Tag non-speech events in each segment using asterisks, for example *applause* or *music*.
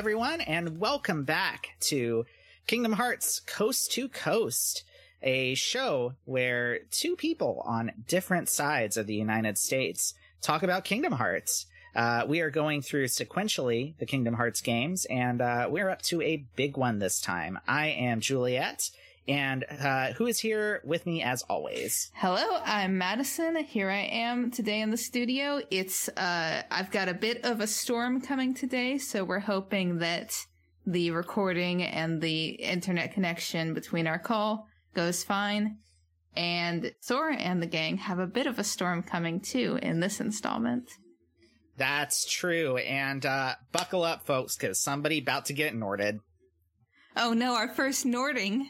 Everyone, and welcome back to Kingdom Hearts Coast to Coast, a show where two people on different sides of the United States talk about Kingdom Hearts. Uh, we are going through sequentially the Kingdom Hearts games, and uh, we're up to a big one this time. I am Juliet, and uh, who is here with me as always? Hello, I'm Madison. Here I am today in the studio. It's uh I've got a bit of a storm coming today, so we're hoping that the recording and the internet connection between our call goes fine. And Sora and the gang have a bit of a storm coming too in this installment. That's true, and uh, buckle up, folks, because somebody about to get Norded. Oh no, our first Nording.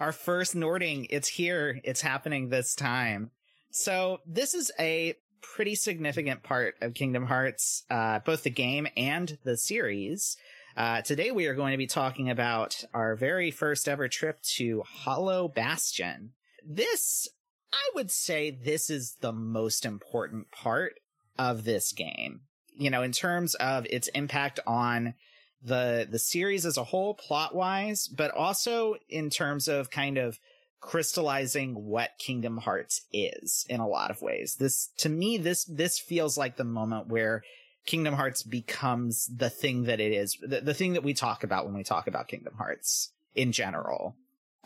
Our first Nording. It's here. It's happening this time. So this is a pretty significant part of Kingdom Hearts, uh, both the game and the series. Uh, today we are going to be talking about our very first ever trip to Hollow Bastion. This, I would say this is the most important part of this game. You know, in terms of its impact on the the series as a whole plot wise but also in terms of kind of crystallizing what kingdom hearts is in a lot of ways this to me this this feels like the moment where kingdom hearts becomes the thing that it is the, the thing that we talk about when we talk about kingdom hearts in general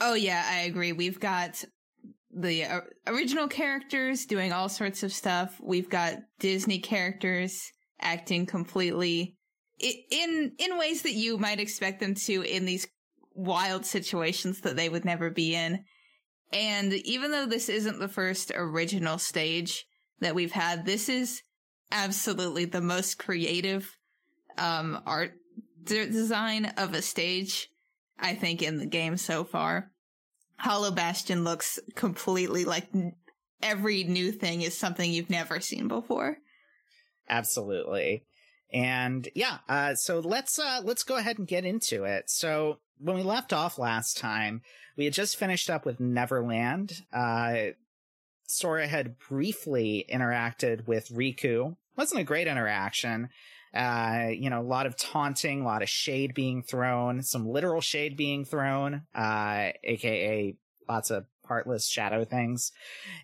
Oh yeah, I agree. We've got the uh, original characters doing all sorts of stuff. We've got Disney characters acting completely in in ways that you might expect them to in these wild situations that they would never be in. And even though this isn't the first original stage that we've had, this is absolutely the most creative um, art design of a stage I think in the game so far. Hollow Bastion looks completely like every new thing is something you've never seen before. Absolutely. And yeah, uh, so let's uh, let's go ahead and get into it. So when we left off last time, we had just finished up with Neverland. Uh, Sora had briefly interacted with Riku. wasn't a great interaction. Uh, you know, a lot of taunting, a lot of shade being thrown, some literal shade being thrown, uh, aka lots of heartless shadow things.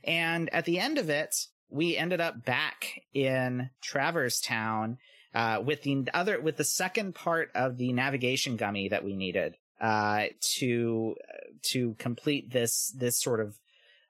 And at the end of it, we ended up back in Traverse Town, uh, with the other, with the second part of the navigation gummy that we needed, uh, to, to complete this, this sort of,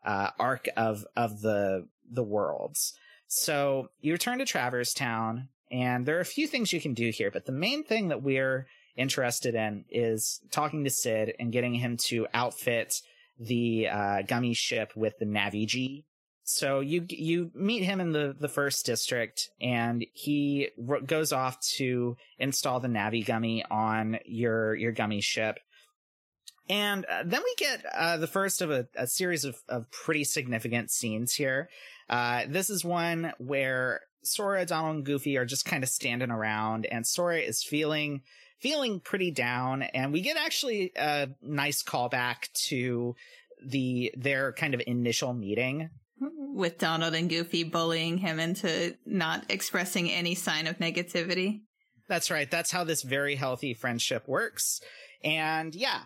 uh, arc of, of the, the worlds. So you return to Traverse Town, and there are a few things you can do here, but the main thing that we're interested in is talking to Cid and getting him to outfit the uh, gummy ship with the Navi-G. So you you meet him in the, the first district, and he r- goes off to install the Navi gummy on your your gummy ship. And uh, then we get uh, the first of a, a series of, of pretty significant scenes here. Uh, this is one where Sora, Donald, and Goofy are just kind of standing around, and Sora is feeling feeling pretty down. And we get actually a nice callback to the their kind of initial meeting with Donald and Goofy bullying him into not expressing any sign of negativity. That's right. That's how this very healthy friendship works. And yeah,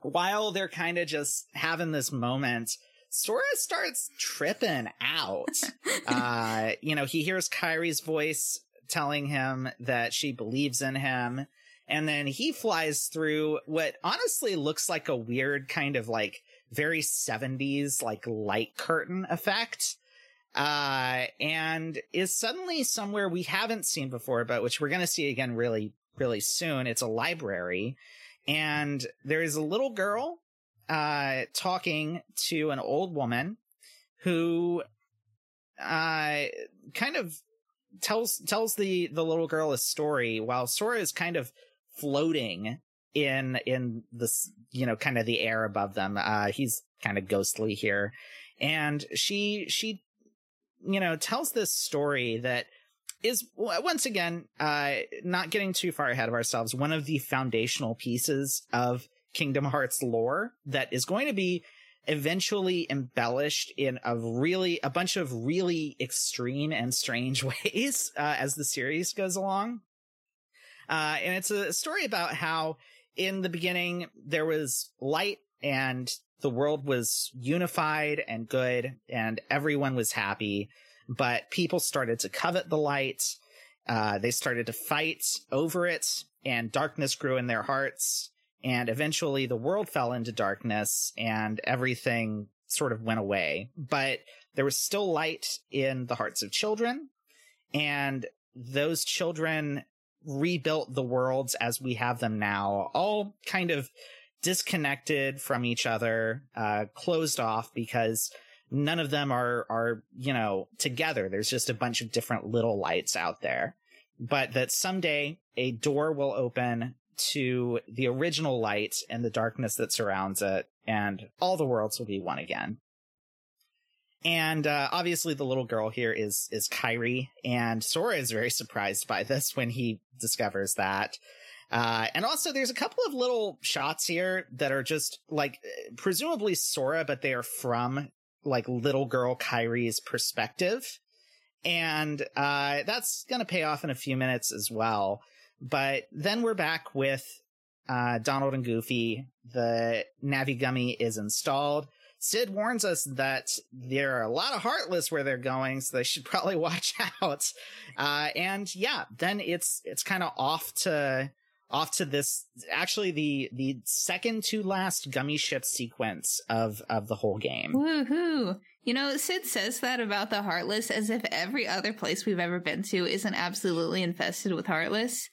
while they're kind of just having this moment, Sora starts tripping out. *laughs* uh, you know, he hears Kairi's voice telling him that she believes in him. And then he flies through what honestly looks like a weird kind of like very 70s like light curtain effect. Uh, and is suddenly somewhere we haven't seen before, but which we're going to see again really, really soon. It's a library and there is a little girl uh, talking to an old woman who uh, kind of tells tells the the little girl a story while Sora is kind of floating in in this you know kind of the air above them. Uh, he's kind of ghostly here, and she she you know tells this story that is once again uh not getting too far ahead of ourselves one of the foundational pieces of Kingdom Hearts lore that is going to be eventually embellished in a really a bunch of really extreme and strange *laughs* ways uh, as the series goes along. Uh, and it's a story about how in the beginning there was light and the world was unified and good and everyone was happy, but people started to covet the light. Uh, they started to fight over it and darkness grew in their hearts. And eventually the world fell into darkness and everything sort of went away, but there was still light in the hearts of children. And those children rebuilt the worlds as we have them now, all kind of disconnected from each other, uh, closed off because none of them are, are, you know, together. There's just a bunch of different little lights out there. But that someday a door will open to the original light and the darkness that surrounds it, and all the worlds will be one again. And uh, obviously, the little girl here is is Kairi, and Sora is very surprised by this when he discovers that. Uh, and also, there's a couple of little shots here that are just like presumably Sora, but they are from like little girl Kairi's perspective, and uh, that's gonna pay off in a few minutes as well. But then we're back with uh, Donald and Goofy. The Navi Gummy is installed. Cid warns us that there are a lot of Heartless where they're going, so they should probably *laughs* watch out. Uh, and yeah, then it's it's kind of off to off to this actually the the second to last gummy ship sequence of of the whole game. Woohoo! You know, Cid says that about the Heartless as if every other place we've ever been to isn't absolutely infested with Heartless.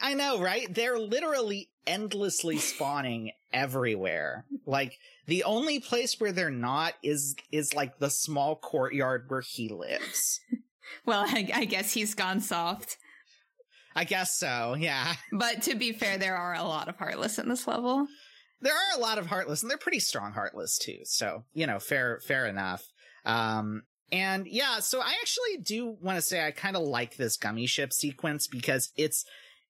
I know, right? They're literally endlessly spawning everywhere. Like the only place where they're not is is like the small courtyard where he lives. *laughs* well, I, I guess he's gone soft. I guess so, yeah. But to be fair, there are a lot of heartless in this level. There are a lot of heartless, and they're pretty strong heartless too. So you know, fair fair enough. Um, and yeah, so I actually do want to say I kind of like this gummy ship sequence because it's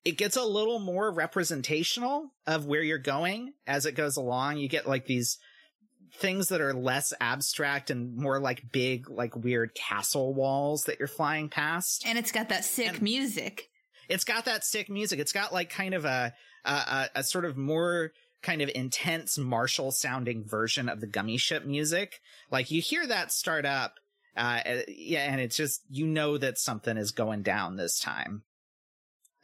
it gets a little more representational of where you're going as it goes along. You get like these things that are less abstract and more like big, like weird castle walls that you're flying past. And it's got that sick and music. It's got that sick music. It's got like kind of a, a, a sort of more kind of intense martial sounding version of the gummy ship music. Like you hear that start up. Uh, yeah, and it's just, you know that something is going down this time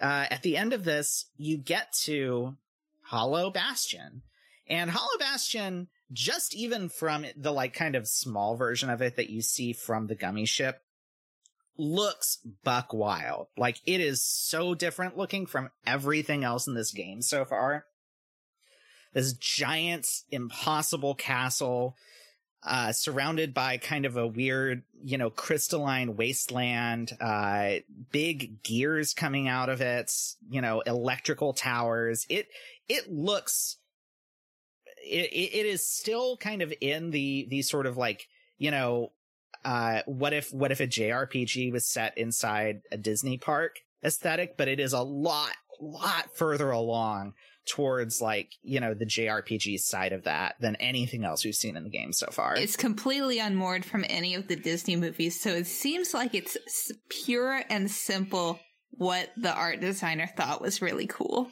uh, at the end of this, you get to Hollow Bastion. And Hollow Bastion, just even from the like kind of small version of it that you see from the gummy ship, looks buck wild. Like it is so different looking from everything else in this game so far. This giant, impossible castle uh, surrounded by kind of a weird, you know, crystalline wasteland, uh, big gears coming out of it, you know, electrical towers. It, it looks, it, it is still kind of in the, the sort of like, you know, uh, what if, what if a JRPG was set inside a Disney park aesthetic, but it is a lot, lot further along towards like you know the JRPG side of that than anything else we've seen in the game so far. It's completely unmoored from any of the Disney movies, so it seems like it's pure and simple what the art designer thought was really cool.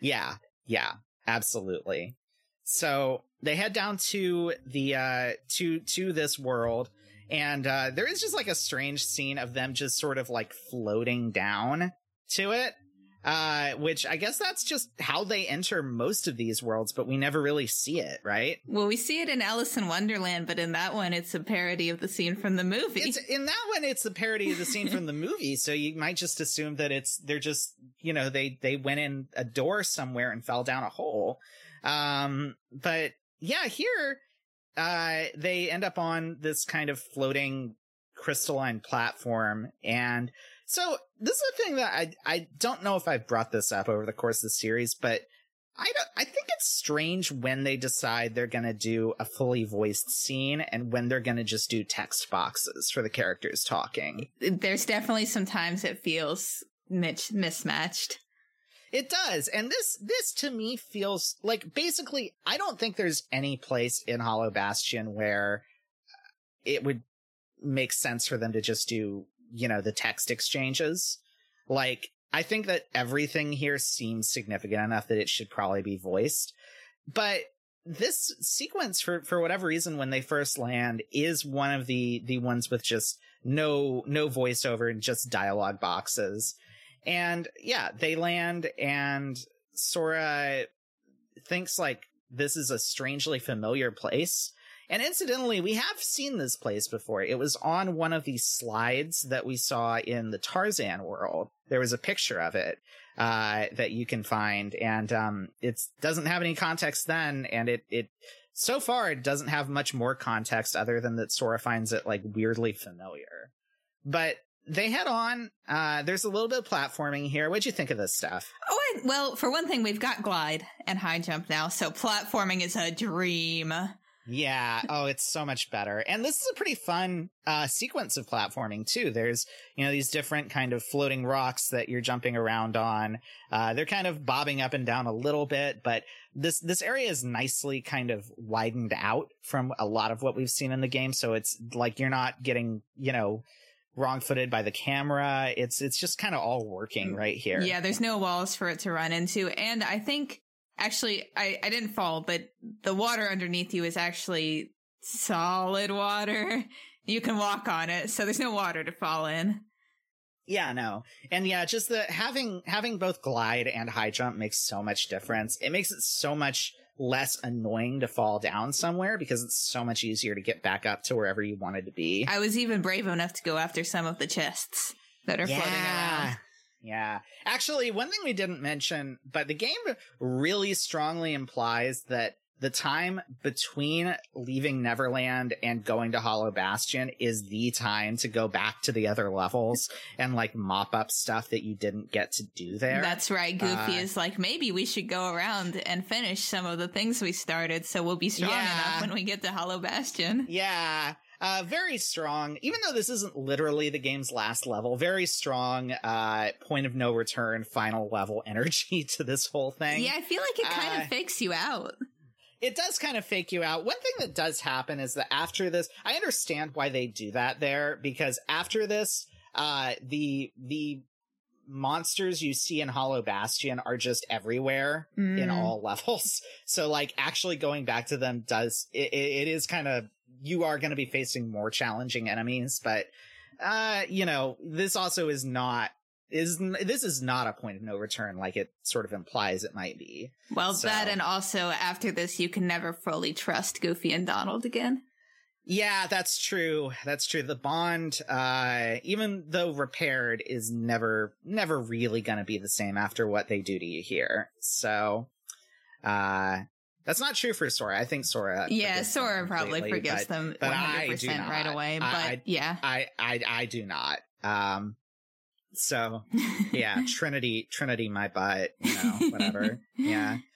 Yeah, yeah, absolutely. So they head down to the uh to to this world and uh there is just like a strange scene of them just sort of like floating down to it uh, which I guess that's just how they enter most of these worlds, but we never really see it, right? Well, we see it in Alice in Wonderland, but in that one, it's a parody of the scene from the movie. It's, in that one, it's a parody of the scene from the movie, *laughs* so you might just assume that it's they're just you know they they went in a door somewhere and fell down a hole. Um, but yeah, here uh they end up on this kind of floating crystalline platform and so this is a thing that I I don't know if I've brought this up over the course of the series, but I don't, I think it's strange when they decide they're going to do a fully voiced scene and when they're going to just do text boxes for the characters talking. There's definitely some times it feels mismatched. It does. And this this to me feels like basically I don't think there's any place in Hollow Bastion where uh, it would make sense for them to just do you know, the text exchanges. Like I think that everything here seems significant enough that it should probably be voiced. But this sequence for for whatever reason when they first land is one of the the ones with just no no voiceover and just dialogue boxes. And yeah, they land and Sora thinks like this is a strangely familiar place. And incidentally, we have seen this place before. It was on one of these slides that we saw in the Tarzan world. There was a picture of it uh, that you can find, and um, it doesn't have any context then, and it it so far it doesn't have much more context other than that Sora finds it like weirdly familiar. But they head on. Uh, there's a little bit of platforming here. What'd you think of this stuff? Oh, I, well, for one thing, we've got glide and high jump now, so platforming is a dream. Yeah. Oh, it's so much better. And this is a pretty fun uh, sequence of platforming too. There's, you know, these different kind of floating rocks that you're jumping around on. Uh, they're kind of bobbing up and down a little bit, but this, this area is nicely kind of widened out from a lot of what we've seen in the game. So it's like you're not getting, you know, wrong footed by the camera. It's, it's just kind of all working right here. Yeah. There's no walls for it to run into. And I think actually I, I didn't fall, but the water underneath you is actually solid water. *laughs* You can walk on it, so there's no water to fall in. Yeah, no. And yeah, just the having having both glide and high jump makes so much difference. It makes it so much less annoying to fall down somewhere because it's so much easier to get back up to wherever you wanted to be. I was even brave enough to go after some of the chests that are yeah. floating around. Yeah. Actually, one thing we didn't mention, but the game really strongly implies that the time between leaving Neverland and going to Hollow Bastion is the time to go back to the other levels and like mop up stuff that you didn't get to do there. That's right. Goofy uh, is like, maybe we should go around and finish some of the things we started so we'll be strong yeah. enough when we get to Hollow Bastion. Yeah. Uh, very strong, even though this isn't literally the game's last level, very strong, uh, point of no return, final level *laughs* energy to this whole thing. Yeah, I feel like it kind uh, of fakes you out. It does kind of fake you out. One thing that does happen is that after this, I understand why they do that there, because after this, uh, the, the monsters you see in Hollow Bastion are just everywhere mm. in all *laughs* levels. So like actually going back to them does, it, it is kind of you are going to be facing more challenging enemies, but uh, you know, this also is not is this is not a point of no return like it sort of implies it might be. Well, so. that and also after this you can never fully trust Goofy and Donald again. Yeah, that's true. That's true. The bond, uh, even though repaired, is never, never really gonna be the same after what they do to you here. So, uh, that's not true for Sora. I think Sora. Yeah, Sora probably forgives but, them one hundred percent right away. But I, yeah, I, I I do not. Um, so *laughs* yeah, Trinity Trinity my butt. You know, whatever. yeah. *laughs*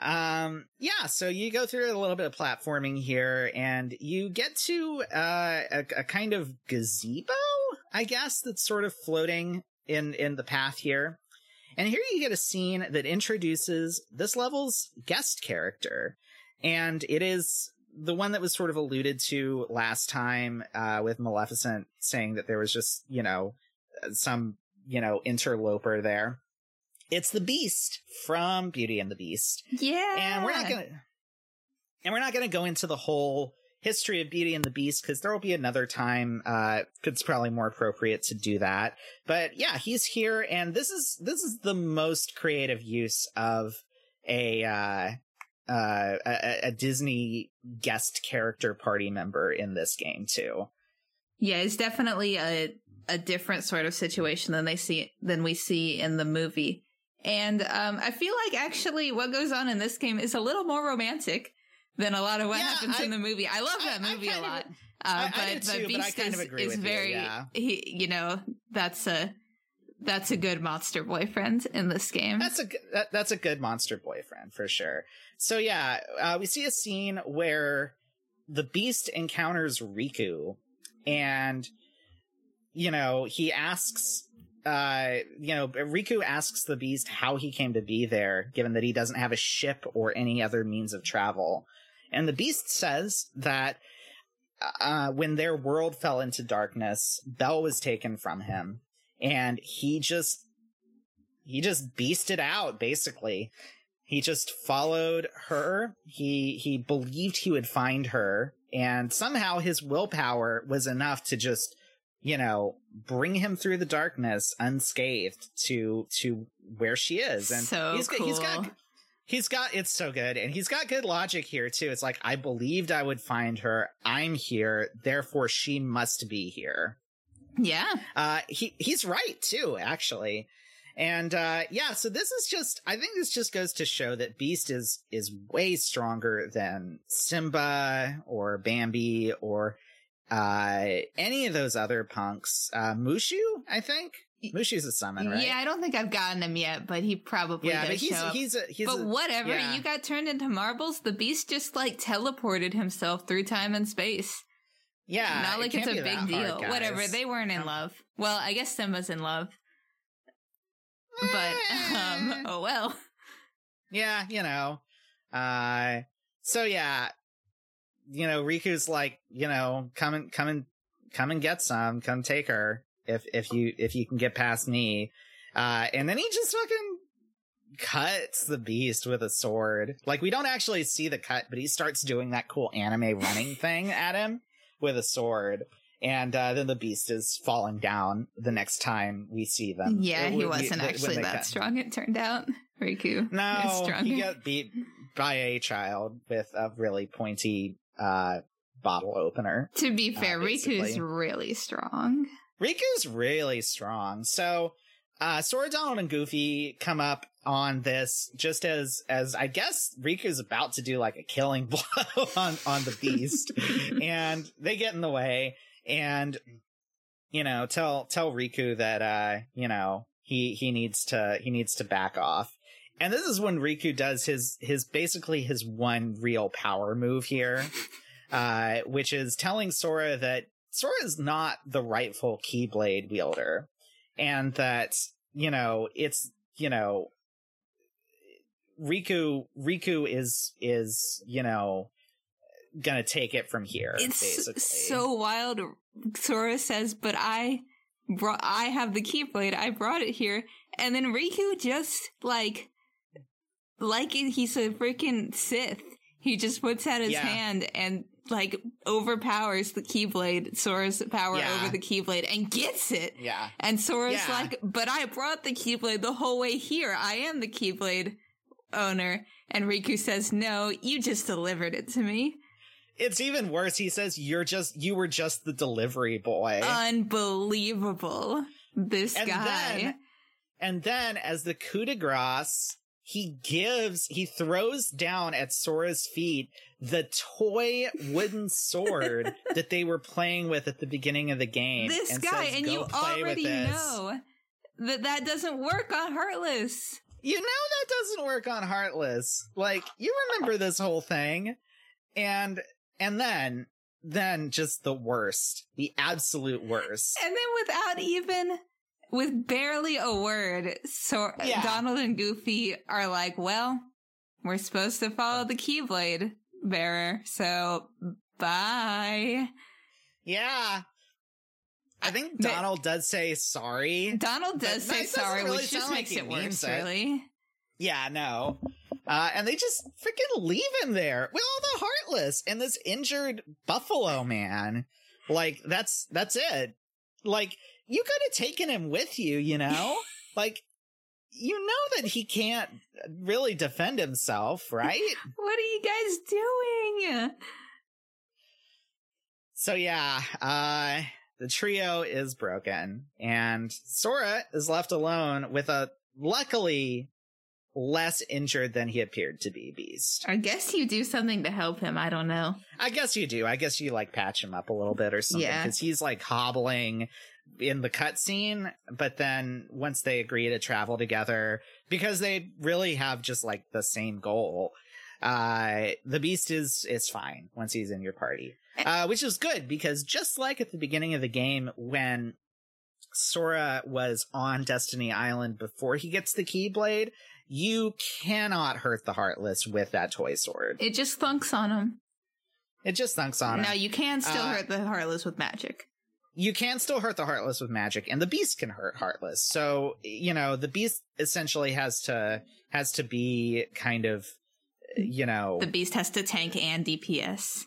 Um, yeah. So you go through a little bit of platforming here, and you get to uh, a, a kind of gazebo, I guess, that's sort of floating in in the path here. And here you get a scene that introduces this level's guest character. And it is the one that was sort of alluded to last time, uh, with Maleficent saying that there was just, you know, some, you know, interloper there. It's the Beast from Beauty and the Beast. Yeah. And we're not gonna, and we're not gonna go into the whole history of Beauty and the Beast because there will be another time. Uh, it's probably more appropriate to do that. But yeah, he's here, and this is this is the most creative use of a uh, uh, a, a Disney guest character party member in this game too. Yeah, it's definitely a a different sort of situation than they see than we see in the movie. And um, I feel like actually what goes on in this game is a little more romantic than a lot of what yeah, happens I, in the movie. I love that movie a lot. Of, uh, but, I but Beast but is, is very, you, yeah. he, you know, that's a, that's a good monster boyfriend in this game. That's a that, that's a good monster boyfriend for sure. So yeah, uh, we see a scene where the beast encounters Riku, and you know he asks, uh, you know Riku asks the beast how he came to be there, given that he doesn't have a ship or any other means of travel. And the beast says that uh, when their world fell into darkness, Belle was taken from him, and he just he just beasted out basically. He just followed her. He he believed he would find her and somehow his willpower was enough to just you know bring him through the darkness unscathed to to where she is and so he's, cool. he's got he's got it's so good and he's got good logic here too. It's like i believed i would find her. I'm here. Therefore she must be here. Yeah. Uh he he's right too actually. And uh yeah so this is just i think this just goes to show that beast is is way stronger than simba or bambi or uh any of those other punks. Uh mushu i think mushu's a summon right? Yeah i don't think i've gotten him yet but he probably yeah does but he's show up. he's a he's but a, whatever yeah. you got turned into marbles the beast just like teleported himself through time and space. Yeah not it like it's a big deal hard, whatever they weren't in Um, love. Well i guess simba's in love. But *laughs* um oh well. Yeah, you know. Uh so yeah, you know, Riku's like, you know, come and come and come and get some, come take her if if you if you can get past me. Uh and then he just fucking cuts the beast with a sword. Like we don't actually see the cut, but he starts doing that cool anime running *laughs* thing at him with a sword. And uh, then the beast is falling down the next time we see them. yeah Uh, he wasn't actually that cut. strong it turned out *laughs* riku No, he got beat by a child with a really pointy uh, bottle opener. to be uh, fair riku's basically. really strong Riku's really strong. So, uh, Sora, Donald, and Goofy come up on this just as, as I guess Riku's about to do like a killing *laughs* blow on, on the beast. *laughs* and they get in the way and, you know, tell, tell Riku that, uh, you know, he, he needs to, he needs to back off. And this is when Riku does his, his basically his one real power move here, *laughs* uh, which is telling Sora that Sora is not the rightful Keyblade wielder, and that you know it's you know Riku Riku is is you know gonna take it from here. it's basically. so wild sora says but i brought i have the keyblade i brought it here and then riku just like like it- he's a freaking sith he just puts out his Yeah. hand and like overpowers the keyblade sora's power Yeah. over the keyblade and gets it yeah. and sora's Yeah. like but i brought the keyblade the whole way here i am the keyblade owner and riku says no you just delivered it to me It's even worse. He says you're just you were just the delivery boy. unbelievable. This and guy. then and then as the coup de grace he gives he throws down at sora's feet the toy wooden sword *laughs* that they were playing with at the beginning of the game this and guy, says, and you already know that that doesn't work on Heartless. you know that doesn't work on heartless. Like you remember this whole thing. And and then then just the worst the absolute worst. And then without even, with barely a word, so Yeah. Donald and Goofy are like, well, we're supposed to follow the Keyblade bearer, so bye. yeah i think donald does say sorry Donald does say sorry, really which just makes it worse, it. really. Yeah, no. Uh, and they just freaking leave him there with all the heartless and this injured buffalo man. Like that's that's it. Like you could have taken him with you, you know? *laughs* like you know that he can't really defend himself, right? *laughs* What are you guys doing? so yeah, uh the trio is broken and Sora is left alone with a luckily less injured than he appeared to be beast. I guess you do something to help him. I don't know. I guess you do. I guess you like patch him up a little bit or something Yeah. because he's like hobbling in the cutscene. But then once they agree to travel together, because they really have just like the same goal, uh, the beast is is fine once he's in your party, uh, which is good because just like at the beginning of the game when Sora was on Destiny Island before he gets the Keyblade. You cannot hurt the Heartless with that toy sword. It just thunks on him. It just thunks on him. Now you can still Uh, hurt the Heartless with magic. You can still hurt the Heartless with magic, and the Beast can hurt Heartless. So, you know, the Beast essentially has to, has to be kind of, you know. The Beast has to tank and DPS.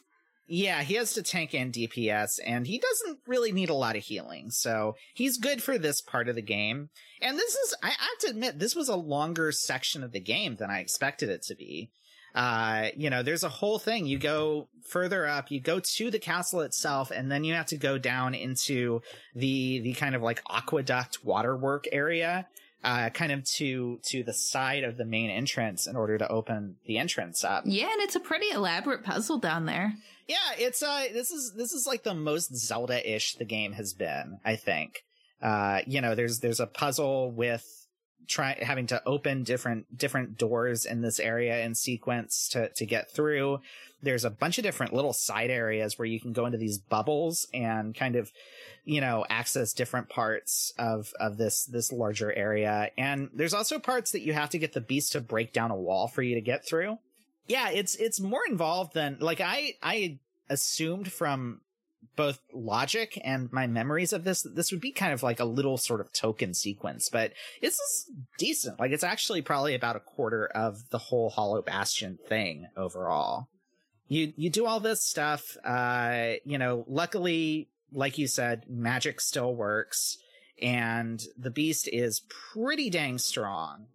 Yeah, he has to tank and DPS, and he doesn't really need a lot of healing, so he's good for this part of the game. And this is, I have to admit, this was a longer section of the game than I expected it to be. Uh, you know, there's a whole thing. You go further up, you go to the castle itself, and then you have to go down into the, the kind of like aqueduct waterwork area, uh, kind of to, to the side of the main entrance in order to open the entrance up. Yeah, and it's a pretty elaborate puzzle down there. Yeah, it's uh this is this is like the most Zelda-ish the game has been, I think. Uh you know, there's there's a puzzle with try having to open different different doors in this area in sequence to to get through. There's a bunch of different little side areas where you can go into these bubbles and kind of you know access different parts of of this this larger area. And there's also parts that you have to get the beast to break down a wall for you to get through yeah, it's it's more involved than like I I assumed from both logic and my memories of this this would be kind of like a little sort of token sequence, but this is decent. Like it's actually probably about a quarter of the whole Hollow Bastion thing overall. You you do all this stuff, uh, you know, luckily, like you said, magic still works, and the beast is pretty dang strong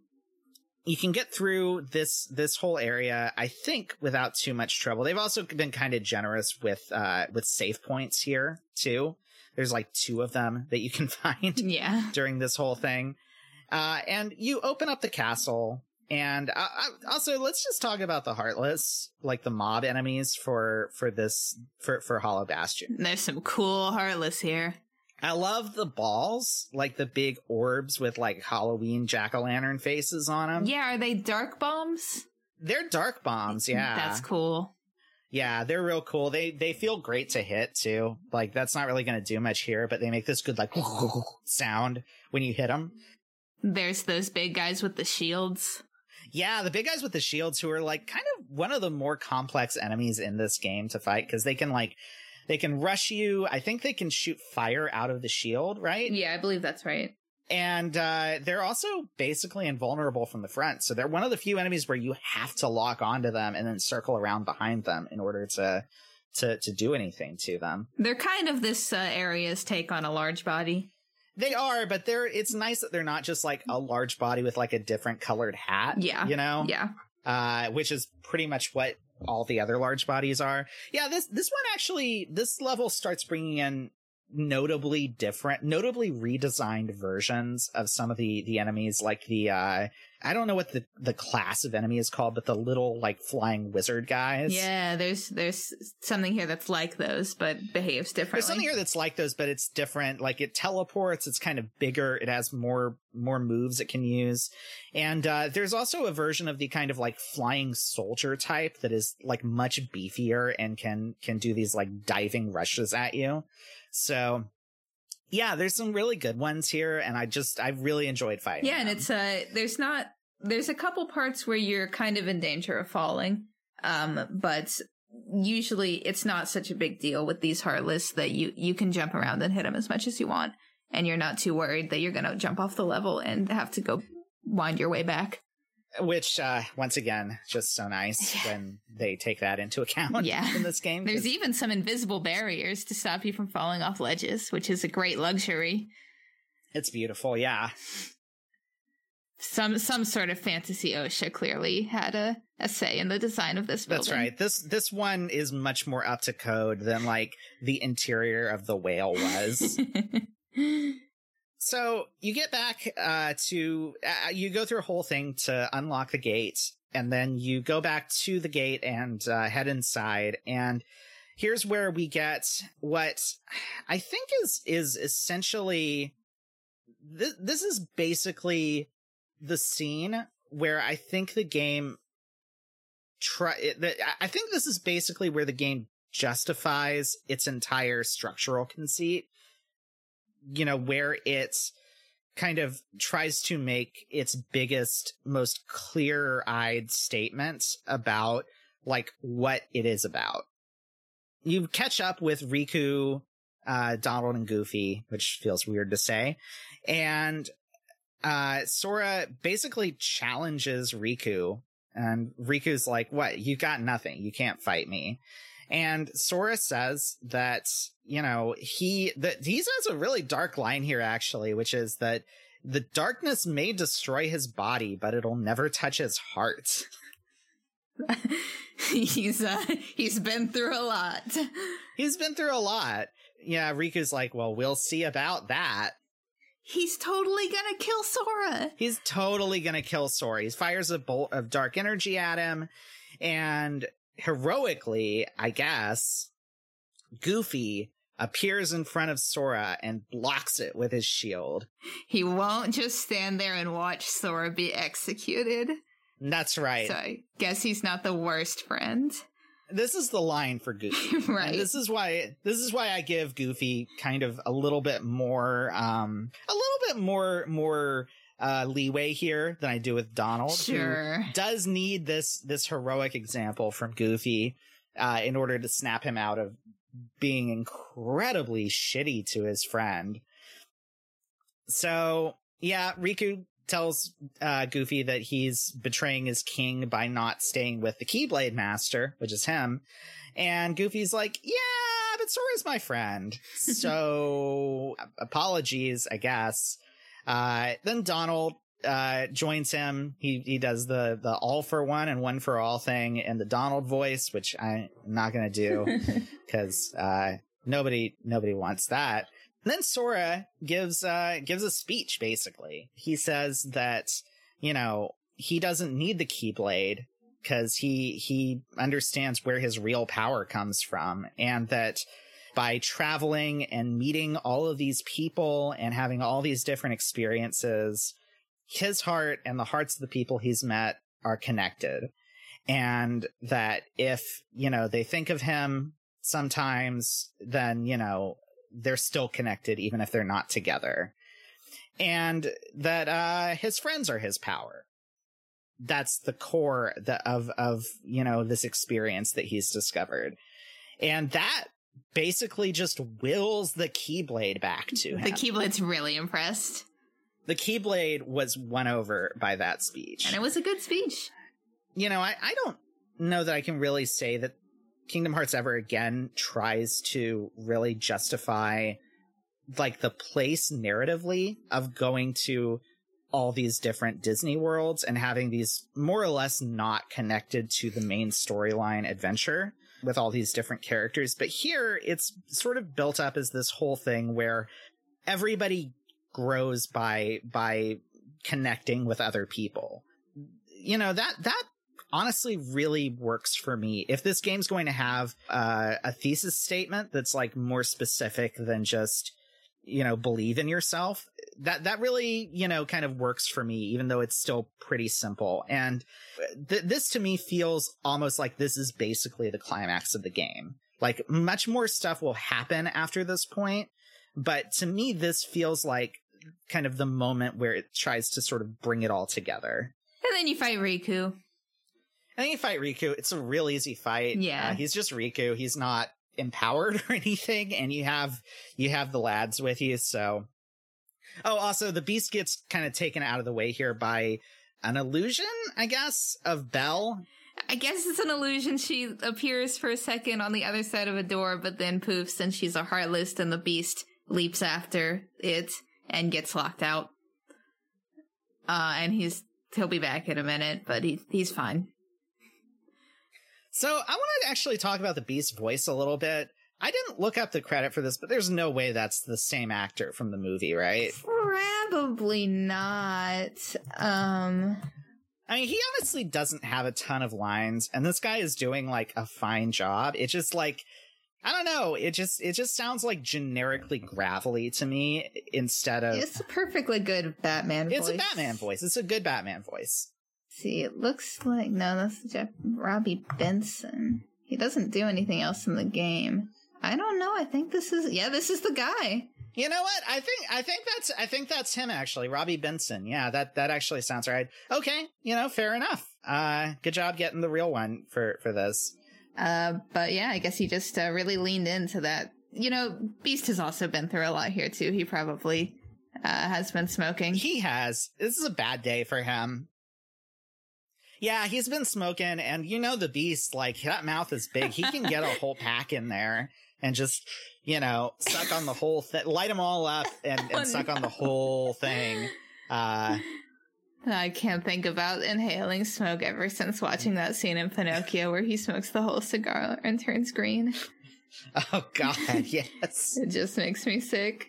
you can get through this this whole area i think without too much trouble. They've also been kind of generous with uh with save points here too. There's like two of them that you can *laughs* find yeah. during this whole thing. Uh and you open up the castle and uh, also let's just talk about the heartless like the mob enemies for for this for for hollow bastion. There's some cool heartless here I love the balls, like the big orbs with like Halloween jack o' lantern faces on them. Yeah, are they dark bombs? They're dark bombs, yeah. That's cool. Yeah, they're real cool. They they feel great to hit too. Like that's not really going to do much here, but they make this good like *laughs* sound when you hit them. There's those big guys with the shields. Yeah, the big guys with the shields who are like kind of one of the more complex enemies in this game to fight because they can like they can rush you. I think they can shoot fire out of the shield, right? Yeah, I believe that's right. And uh, they're also basically invulnerable from the front. So they're one of the few enemies where you have to lock onto them and then circle around behind them in order to to to do anything to them. They're kind of this uh, area's take on a large body. They are, but they're it's nice that they're not just like a large body with like a different colored hat. Yeah. You know? Yeah. Uh, which is pretty much what all the other large bodies are. Yeah, this this one actually this level starts bringing in notably different, notably redesigned versions of some of the the enemies, like the uh I don't know what the the class of enemy is called, but the little like flying wizard guys. Yeah, there's there's something here that's like those, but behaves differently. There's something here that's like those, but it's different. Like it teleports. It's kind of bigger. It has more more moves it can use, and uh, there's also a version of the kind of like flying soldier type that is like much beefier and can can do these like diving rushes at you. So yeah, there's some really good ones here, and I just I really enjoyed fighting. Yeah, and them. it's uh there's not there's a couple parts where you're kind of in danger of falling, um, but usually it's not such a big deal with these heartless that you you can jump around and hit them as much as you want, and you're not too worried that you're gonna jump off the level and have to go wind your way back. Which, uh, once again, just so nice Yeah. when they take that into account Yeah. in this game. there's even some invisible barriers to stop you from falling off ledges, which is a great luxury. it's beautiful, yeah. Some some sort of fantasy OSHA clearly had a, a say in the design of this building. That's right. This this one is much more up to code than like the interior of the whale was. *laughs* so you get back uh, to uh, you go through a whole thing to unlock the gate, and then you go back to the gate and uh, head inside. And here's where we get what I think is is essentially this. This is basically the scene where I think the game try. I think this is basically where the game justifies its entire structural conceit. You know, where it kind of tries to make its biggest, most clear eyed statement about like what it is about. You catch up with Riku uh, Donald and Goofy, which feels weird to say. And uh, Sora basically challenges Riku, and Riku's like, "What? You got nothing. You can't fight me." And Sora says that you know he that he says a really dark line here actually, which is that the darkness may destroy his body, but it'll never touch his heart. *laughs* he's uh, he's been through a lot. He's been through a lot. Yeah, Riku's like, well, we'll see about that. He's totally gonna kill Sora. He's totally gonna kill Sora. He fires a bolt of dark energy at him, and heroically, I guess, Goofy appears in front of Sora and blocks it with his shield. He won't just stand there and watch Sora be executed. That's right. So I guess he's not the worst friend. This is the line for Goofy. right. *laughs* And this is why this is why I give Goofy kind of a little bit more um a little bit more more uh leeway here than I do with Donald. Sure. does need this this heroic example from Goofy uh in order to snap him out of being incredibly shitty to his friend. So, yeah, Riku tells uh, Goofy that he's betraying his king by not staying with the Keyblade Master, which is him. And Goofy's like, yeah, but Sora's my friend. *laughs* So, apologies, I guess. Uh, then Donald uh, joins him. He he does the the all for one and one for all thing in the Donald voice, which I'm not gonna do *laughs* because uh, nobody nobody wants that. And then Sora gives uh gives a speech basically. He says that you know he doesn't need the Keyblade because he he understands where his real power comes from, and that by traveling and meeting all of these people and having all these different experiences, his heart and the hearts of the people he's met are connected. And that if, you know, they think of him sometimes, then, you know, they're still connected even if they're not together. And that, uh, his friends are his power. That's the core of, of, you know, this experience that he's discovered. And that basically just wills the Keyblade back to him. The Keyblade's really impressed. The Keyblade was won over by that speech. And it was a good speech. You know, I, I don't know that I can really say that Kingdom Hearts ever again tries to really justify like the place narratively of going to all these different Disney worlds and having these more or less not connected to the main storyline adventure with all these different characters. But here it's sort of built up as this whole thing where everybody grows by by connecting with other people. You know, that that honestly really works for me. If this game's going to have uh, a thesis statement that's like more specific than just you know believe in yourself that that really you know kind of works for me even though it's still pretty simple. And th- this to me feels almost like this is basically the climax of the game. Like much more stuff will happen after this point but to me this feels like kind of the moment where it tries to sort of bring it all together. And then you fight Riku. and then you fight riku. It's a real easy fight. Yeah. uh, he's just riku. He's not empowered *laughs* or anything and you have you have the lads with you so oh also the beast gets kind of taken out of the way here by an illusion i guess of belle I guess it's an illusion. She appears for a second on the other side of a door, but then poofs and she's a heartless and the beast leaps after it and gets locked out. Uh, and he's, he'll be back in a minute, but he, he's fine. so i want to actually talk about the beast's voice a little bit i didn't look up the credit for this but there's no way that's the same actor from the movie right Probably not. Um, I mean, he honestly doesn't have a ton of lines, and this guy is doing like a fine job. It just like I don't know. It just it just sounds like generically gravelly to me instead of it's a perfectly good Batman it's voice. a Batman voice. It's a good Batman voice. See, it looks like no, that's Jeff Robby Benson. He doesn't do anything else in the game. I don't know. I think this is yeah, this is the guy. You know what? I think I think that's I think that's him actually, Robby Benson. Yeah, that that actually sounds right. Okay, you know, fair enough. Uh, good job getting the real one for for this. Uh, but yeah, I guess he just uh, really leaned into that you know, Beast has also been through a lot here too. He probably uh, has been smoking. He has. This is a bad day for him. Yeah, he's been smoking, and you know the beast, like that mouth is big. He can get a whole *laughs* pack in there and just, you know, suck on the whole thing, light them all up and, and Oh, suck on the whole thing. Uh, *laughs* I can't think about inhaling smoke ever since watching that scene in Pinocchio where he smokes the whole cigar and turns green. *laughs* oh god, *laughs* yes. It just makes me sick.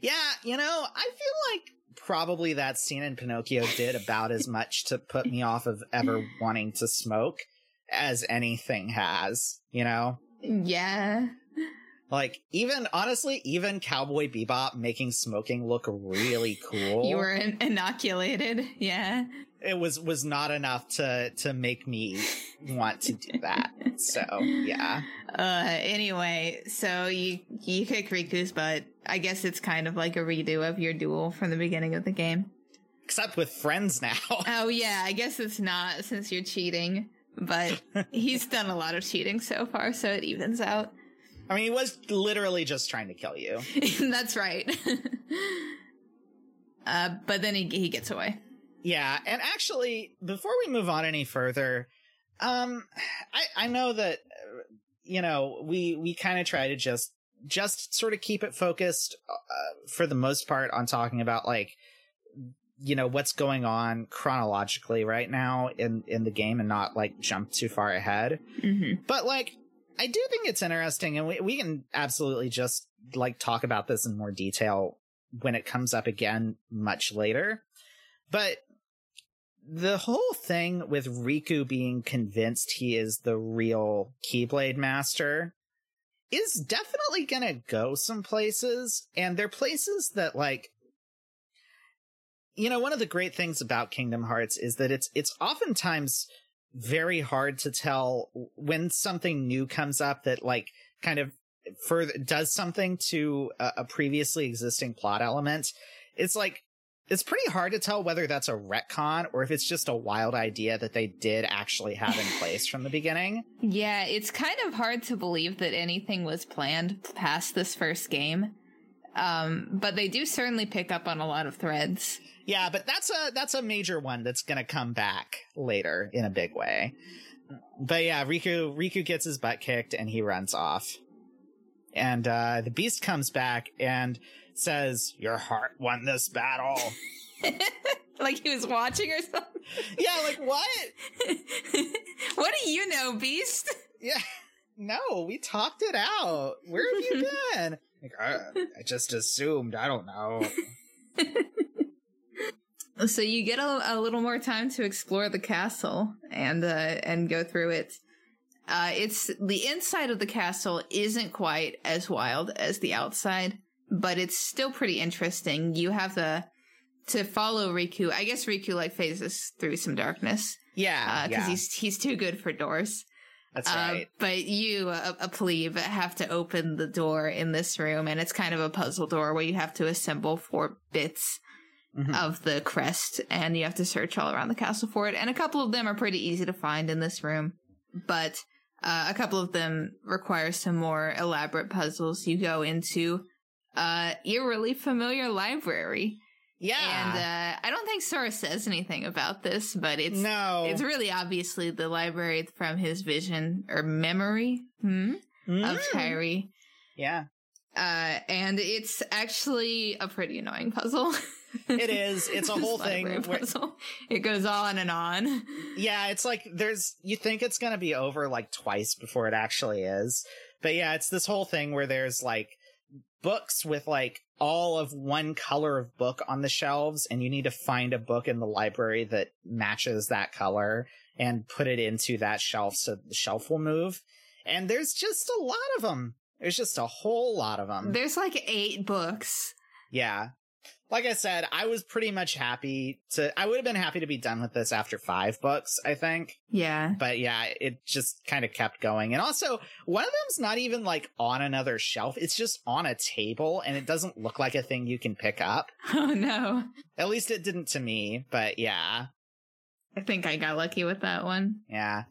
Yeah, you know, I feel like probably that scene in Pinocchio did about as much to put me off of ever wanting to smoke as anything has, you know? Yeah. Like, even, honestly, even Cowboy Bebop making smoking look really *laughs* cool. You were in- inoculated. Yeah. it was, was not enough to, to make me want to do that. So, yeah. *laughs* Uh, anyway, so you, you kick Riku's butt. I guess it's kind of like a redo of your duel from the beginning of the game. Except with friends now. Oh *laughs* yeah, I guess it's not since you're cheating, but *laughs* he's done a lot of cheating so far, so it evens out. I mean, he was literally just trying to kill you. *laughs* That's right. *laughs* uh, but then he he gets away. Yeah, and actually, before we move on any further, um, I I know that uh, you know we we kind of try to just just sort of keep it focused uh, for the most part on talking about like you know what's going on chronologically right now in in the game and not like jump too far ahead. Mm-hmm. But like, I do think it's interesting, and we we can absolutely just like talk about this in more detail when it comes up again much later. But the whole thing with Riku being convinced he is the real Keyblade Master is definitely gonna go some places, and they're places that like you know one of the great things about Kingdom Hearts is that it's it's oftentimes very hard to tell when something new comes up that like kind of further does something to a, a previously existing plot element. It's like it's pretty hard to tell whether that's a retcon or if it's just a wild idea that they did actually have in *laughs* place from the beginning. Yeah, it's kind of hard to believe that anything was planned past this first game. Um, but they do certainly pick up on a lot of threads. Yeah, but that's a that's a major one that's going to come back later in a big way. But yeah, Riku Riku gets his butt kicked and he runs off. And uh the beast comes back and says, "Your heart won this battle." *laughs* like he was watching or something. yeah, like what? *laughs* what do you know, Beast? Yeah. No, we talked it out. Where have you *laughs* been? Like, I, I just assumed. I don't know. So you get a, a little more time to explore the castle and uh, and go through it. Uh, it's the inside of the castle isn't quite as wild as the outside, but it's still pretty interesting. You have the to follow Riku. I guess Riku like phases through some darkness Yeah, because yeah, he's he's too good for doors. that's Uh, right. but you, a, a plebe, have to open the door in this room, and it's kind of a puzzle door where you have to assemble four bits Mhm. of the crest, and you have to search all around the castle for it. And a couple of them are pretty easy to find in this room, but uh, a couple of them require some more elaborate puzzles. You go into uh eerily familiar library, yeah. and uh, I don't think Sora says anything about this, but it's no. it's really obviously the library from his vision or memory hmm, of Mm. Kairi. Yeah, Uh, and it's actually a pretty annoying puzzle. *laughs* it is. It's a *laughs* whole thing. Where. It goes on and on. yeah, it's like there's. You think it's gonna be over like twice before it actually is. But yeah, it's this whole thing where there's like books with like all of one color of book on the shelves, and you need to find a book in the library that matches that color and put it into that shelf so the shelf will move. And there's just a lot of them. There's just a whole lot of them. There's like eight books. Yeah. Like I said, I was pretty much happy to, I would have been happy to be done with this after five books, I think. Yeah. But yeah, it just kind of kept going. And also, one of them's not even like on another shelf. It's just on a table and it doesn't look like a thing you can pick up. *laughs* Oh no. At least it didn't to me, but yeah. I think I got lucky with that one. Yeah.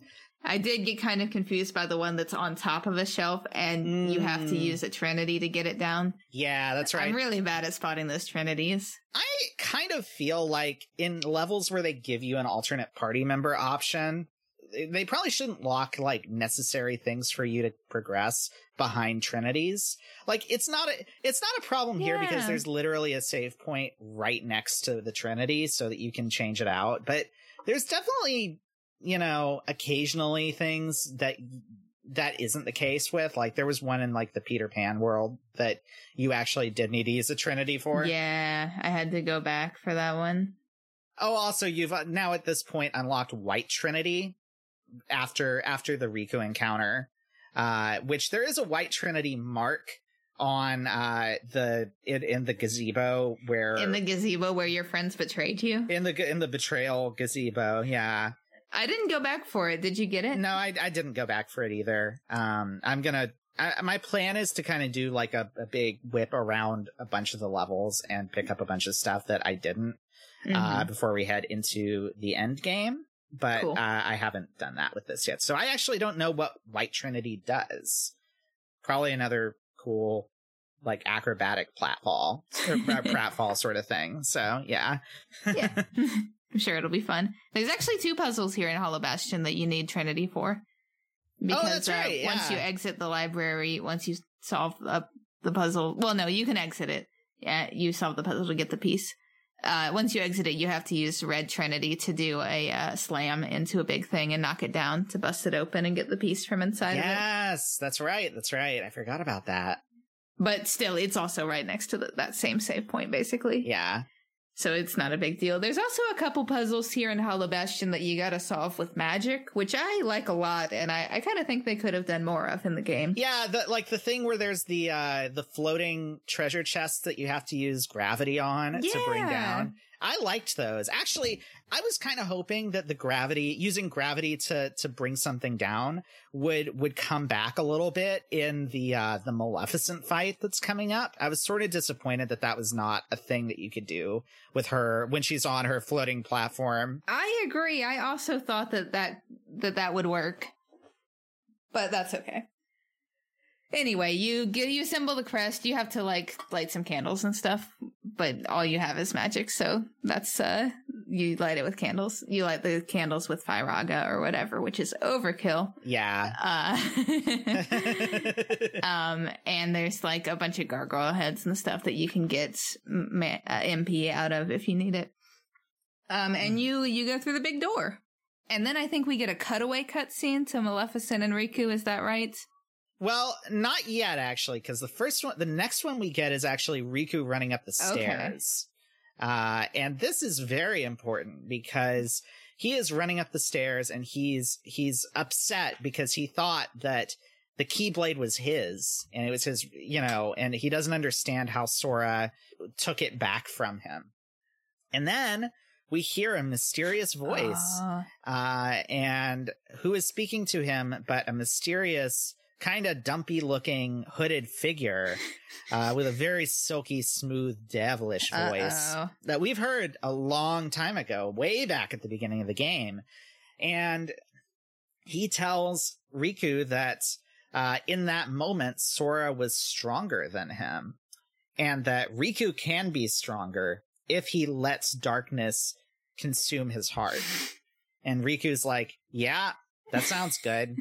I did get kind of confused by the one that's on top of a shelf and you have to Mm. use a trinity to get it down. Yeah, that's right. I'm really bad at spotting those trinities. I kind of feel like in levels where they give you an alternate party member option, they probably shouldn't lock like necessary things for you to progress behind trinities. Like it's not a it's not a problem here because there's literally a save point right next to the trinity so that you can change it out. But there's definitely, you know, occasionally things that that isn't the case with. Like there was one in like the Peter Pan world that you actually did need to use a trinity for. Yeah, I had to go back for that one. Oh, also you've uh, now at this point unlocked White Trinity after after the Riku encounter, uh, which there is a White Trinity mark on uh the in, in the gazebo where In the gazebo where your friends betrayed you. in the in the betrayal gazebo. Yeah, I didn't go back for it. Did you get it? no, I I didn't go back for it either. Um, I'm gonna. I, my plan is to kind of do like a, a big whip around a bunch of the levels and pick up a bunch of stuff that I didn't uh, Mhm. before we head into the end game. But Cool. uh, I haven't done that with this yet. So I actually don't know what White Trinity does. Probably another cool, like acrobatic platfall, uh, *laughs* pratfall sort of thing. So yeah. yeah. *laughs* *laughs* I'm sure it'll be fun. There's actually two puzzles here in Hollow Bastion that you need Trinity for. Because Oh, that's uh, right, once you exit the library, once you solve up the puzzle, well, no, you can exit it. Yeah, you solve the puzzle to get the piece. Uh, once you exit it, you have to use Red Trinity to do a uh, slam into a big thing and knock it down to bust it open and get the piece from inside of it. yes, that's right. That's right. I forgot about that. But still, it's also right next to the, that same save point, basically. Yeah. So it's not a big deal. There's also a couple puzzles here in Hollow Bastion that you gotta solve with magic, which I like a lot, and I, I kind of think they could have done more of in the game. Yeah, the like the thing where there's the uh the floating treasure chests that you have to use gravity on to bring down. I liked those. Actually, I was kind of hoping that the gravity using gravity to to bring something down would would come back a little bit in the uh the Maleficent fight that's coming up. I was sort of disappointed that that was not a thing that you could do with her when she's on her floating platform. I agree. I also thought that that that, that would work, but that's okay. Anyway, you you assemble the crest. You have to like light some candles and stuff, but all you have is magic. So that's uh, you light it with candles. You light the candles with Firaga or whatever, which is overkill. Yeah. Uh, *laughs* *laughs* um, and there's like a bunch of gargoyle heads and stuff that you can get ma- uh, MP out of if you need it. Um, and you you go through the big door, and then I think we get a cutaway cutscene to Maleficent and Riku. Is that right? Well, not yet, actually, because the first one, the next one we get is actually Riku running up the Okay. stairs. Uh, and this is very important because he is running up the stairs and he's, he's upset because he thought that the Keyblade was his and it was his, you know, and he doesn't understand how Sora took it back from him. And then we hear a mysterious voice Uh, uh, and who is speaking to him but a mysterious, kind of dumpy looking hooded figure uh, with a very silky, smooth, devilish voice uh-oh. that we've heard a long time ago, way back at the beginning of the game. And he tells Riku that uh, in that moment, Sora was stronger than him, and that Riku can be stronger if he lets darkness consume his heart. And Riku's like, "Yeah, that sounds good.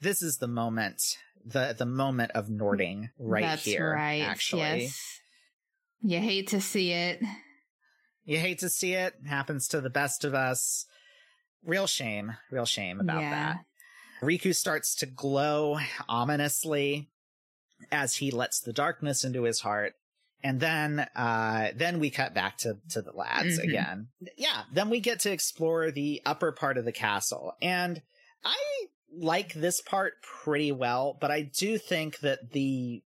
This is the moment, the the moment of Nording right That's here. right. Actually, yes. You hate to see it. you hate to see it. Happens to the best of us. Real shame. Real shame about Yeah. that. Riku starts to glow ominously as he lets the darkness into his heart. And then, uh, then we cut back to, to the lads Mhm. again. Yeah. Then we get to explore the upper part of the castle. And I like this part pretty well, but I do think that the,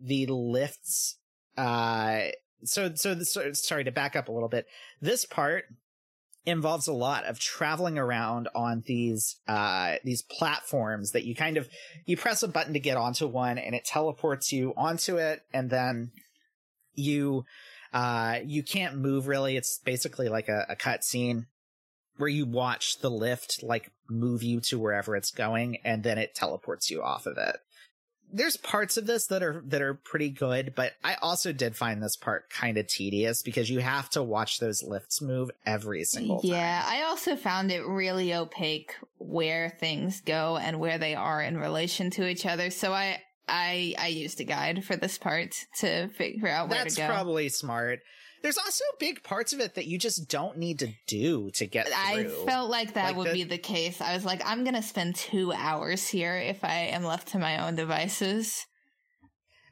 the lifts, uh, so, so, the, so sorry to back up a little bit. This part involves a lot of traveling around on these uh these platforms that you kind of you press a button to get onto one and it teleports you onto it and then you uh you can't move really it's basically like a, a cut scene where you watch the lift like move you to wherever it's going and then it teleports you off of it. There's parts of this that are that are pretty good, but I also did find this part kind of tedious because you have to watch those lifts move every single time. Yeah, I also found it really opaque where things go and where they are in relation to each other. So I I I used a guide for this part to figure out where That's to go. That's probably smart. There's also big parts of it that you just don't need to do to get through. I felt like that Like would the- be the case. I was like, I'm gonna spend two hours here if I am left to my own devices.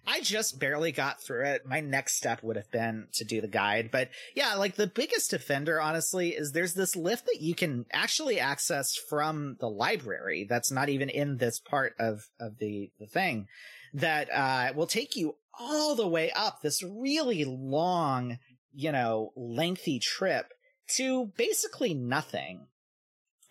I just barely got through it. My next step would have been to do the guide. But yeah, like the biggest offender, honestly, is there's this lift that you can actually access from the library that's not even in this part of, of the, the thing that, uh, will take you all the way up this really long, you know, lengthy trip to basically nothing.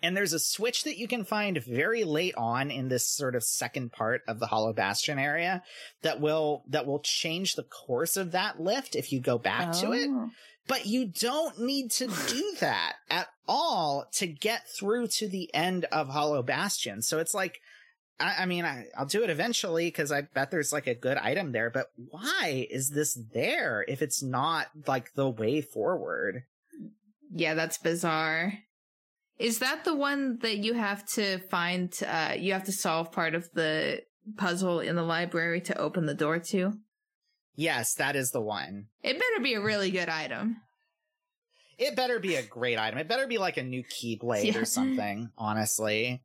And there's a switch that you can find very late on in this sort of second part of the Hollow Bastion area that will that will change the course of that lift if you go back to it. Oh. But you don't need to *sighs* do that at all to get through to the end of Hollow Bastion. So it's like I, I mean, I, I'll do it eventually because I bet there's like a good item there. But why is this there if it's not like the way forward? Yeah, that's bizarre. Is that the one that you have to find? Uh, you have to solve part of the puzzle in the library to open the door to. Yes, that is the one. It better be a really good item. It better be a great item. It better be like a new keyblade Yeah. or something, honestly.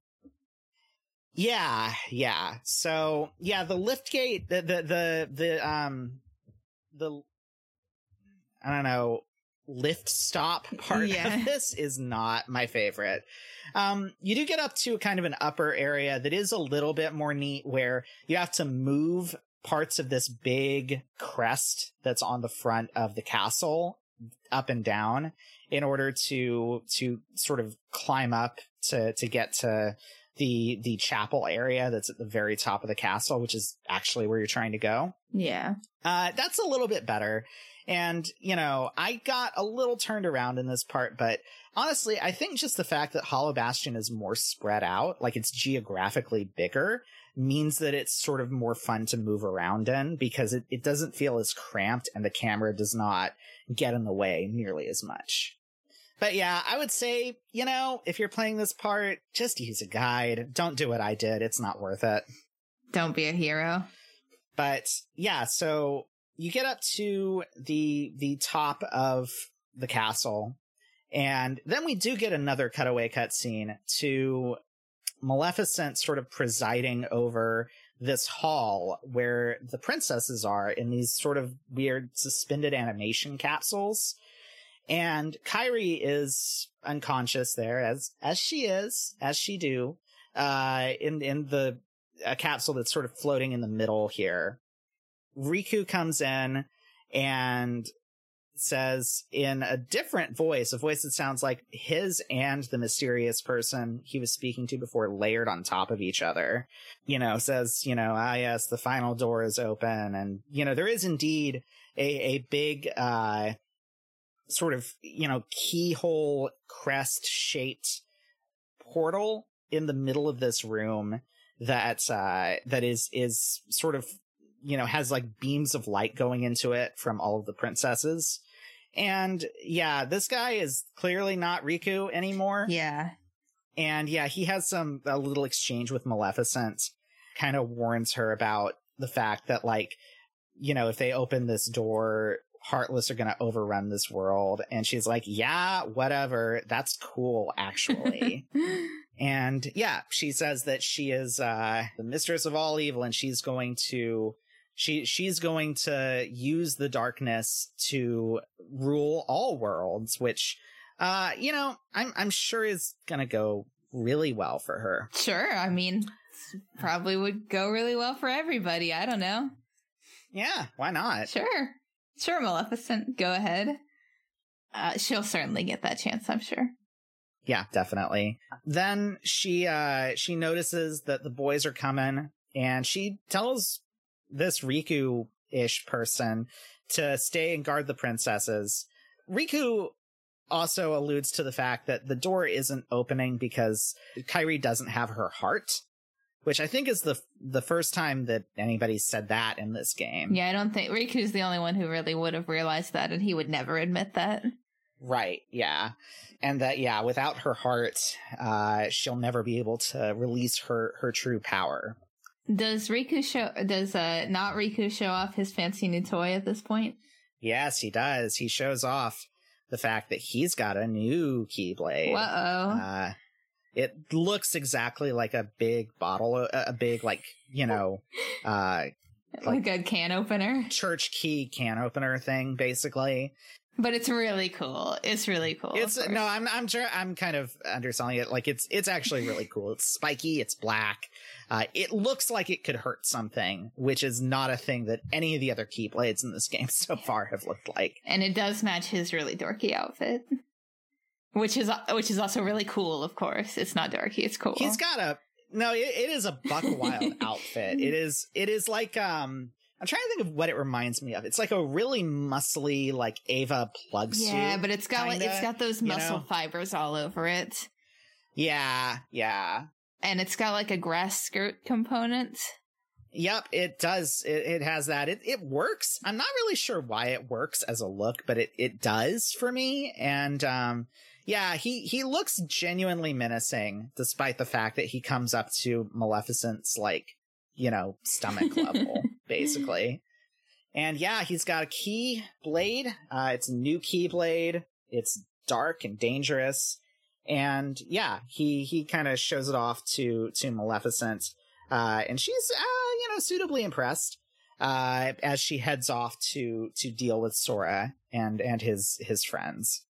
Yeah, yeah. So, yeah, the lift gate, the, the, the, the, um, the, I don't know, lift stop *laughs* part Yeah. of this is not my favorite. Um, you do get up to kind of an upper area that is a little bit more neat where you have to move parts of this big crest that's on the front of the castle up and down in order to to sort of climb up to to get to the the chapel area that's at the very top of the castle which is actually where you're trying to go. Yeah. uh that's a little bit better. And you know i got a little turned around in this part but honestly i think just the fact that hollow bastion is more spread out like it's geographically bigger means that it's sort of more fun to move around in because it, it doesn't feel as cramped and the camera does not get in the way nearly as much but yeah, I would say, you know, if you're playing this part, just use a guide. Don't do what I did. It's not worth it. Don't be a hero. But yeah, so you get up to the the top of the castle, and then we do get another cutaway cutscene to Maleficent sort of presiding over this hall where the princesses are in these sort of weird suspended animation capsules. And Kairi is unconscious there as as she is, as she do, uh in in the a capsule that's sort of floating in the middle here. Riku comes in and says in a different voice, a voice that sounds like his and the mysterious person he was speaking to before layered on top of each other. You know, says, you know, ah, yes, the final door is open. And, you know, there is indeed a, a big, uh, sort of, you know, keyhole crest shaped portal in the middle of this room that, uh, that is, is sort of, you know, has like beams of light going into it from all of the princesses. And yeah, this guy is clearly not Riku anymore. Yeah. And yeah, he has some, a little exchange with Maleficent, kind of warns her about the fact that like, you know, if they open this door, Heartless are going to overrun this world. And she's like, yeah, whatever. That's cool, actually. *laughs* and yeah, she says that she is, uh, the mistress of all evil and she's going to, she, she's going to use the darkness to rule all worlds, which, uh, you know, I'm, I'm sure is going to go really well for her. Sure. I mean, probably would go really well for everybody. I don't know. Yeah, why not? Sure. Sure, Maleficent. Go ahead. Uh, she'll certainly get that chance, I'm sure. Yeah, definitely. Then she uh she notices that the boys are coming and she tells this Riku-ish person to stay and guard the princesses. Riku also alludes to the fact that the door isn't opening because Kairi doesn't have her heart, which I think is the the first time that anybody said that in this game. Yeah, I don't think Riku's the only one who really would have realized that, and he would never admit that. Right, yeah. And that yeah, without her heart, uh she'll never be able to release her her true power. Does Riku show does uh not Riku show off his fancy new toy at this point? Yes, he does. He shows off the fact that he's got a new keyblade. Uh it looks exactly like a big bottle a, big like, you know, *laughs* uh like, like a can opener. Church key can opener thing basically. But it's really cool. It's really cool. It's no, I'm I'm sure I'm kind of underselling it. Like it's it's actually really *laughs* cool. It's spiky. It's black. Uh, it looks like it could hurt something, which is not a thing that any of the other keyblades in this game *laughs* so far have looked like. And it does match his really dorky outfit, which is which is also really cool. Of course, it's not dorky. It's cool. He's got a no. it, it is a buck wild *laughs* outfit. It is it is like um I'm trying to think of what it reminds me of. It's like a really muscly, like Eva plug suit. Yeah, but it's got kinda, like it's got those muscle you know? fibers all over it. Yeah, yeah. And it's got like a grass skirt component. Yep, it does. It, it has that. It it works. I'm not really sure why it works as a look, but it it does for me. And um, yeah, he he looks genuinely menacing, despite the fact that he comes up to Maleficent's like you know stomach level *laughs* basically. And yeah, he's got a key blade. Uh, it's a new key blade. It's dark and dangerous. And yeah, he, he kind of shows it off to, to Maleficent. Uh, and she's, uh, you know, suitably impressed, uh, as she heads off to, to deal with Sora and, and his, his friends.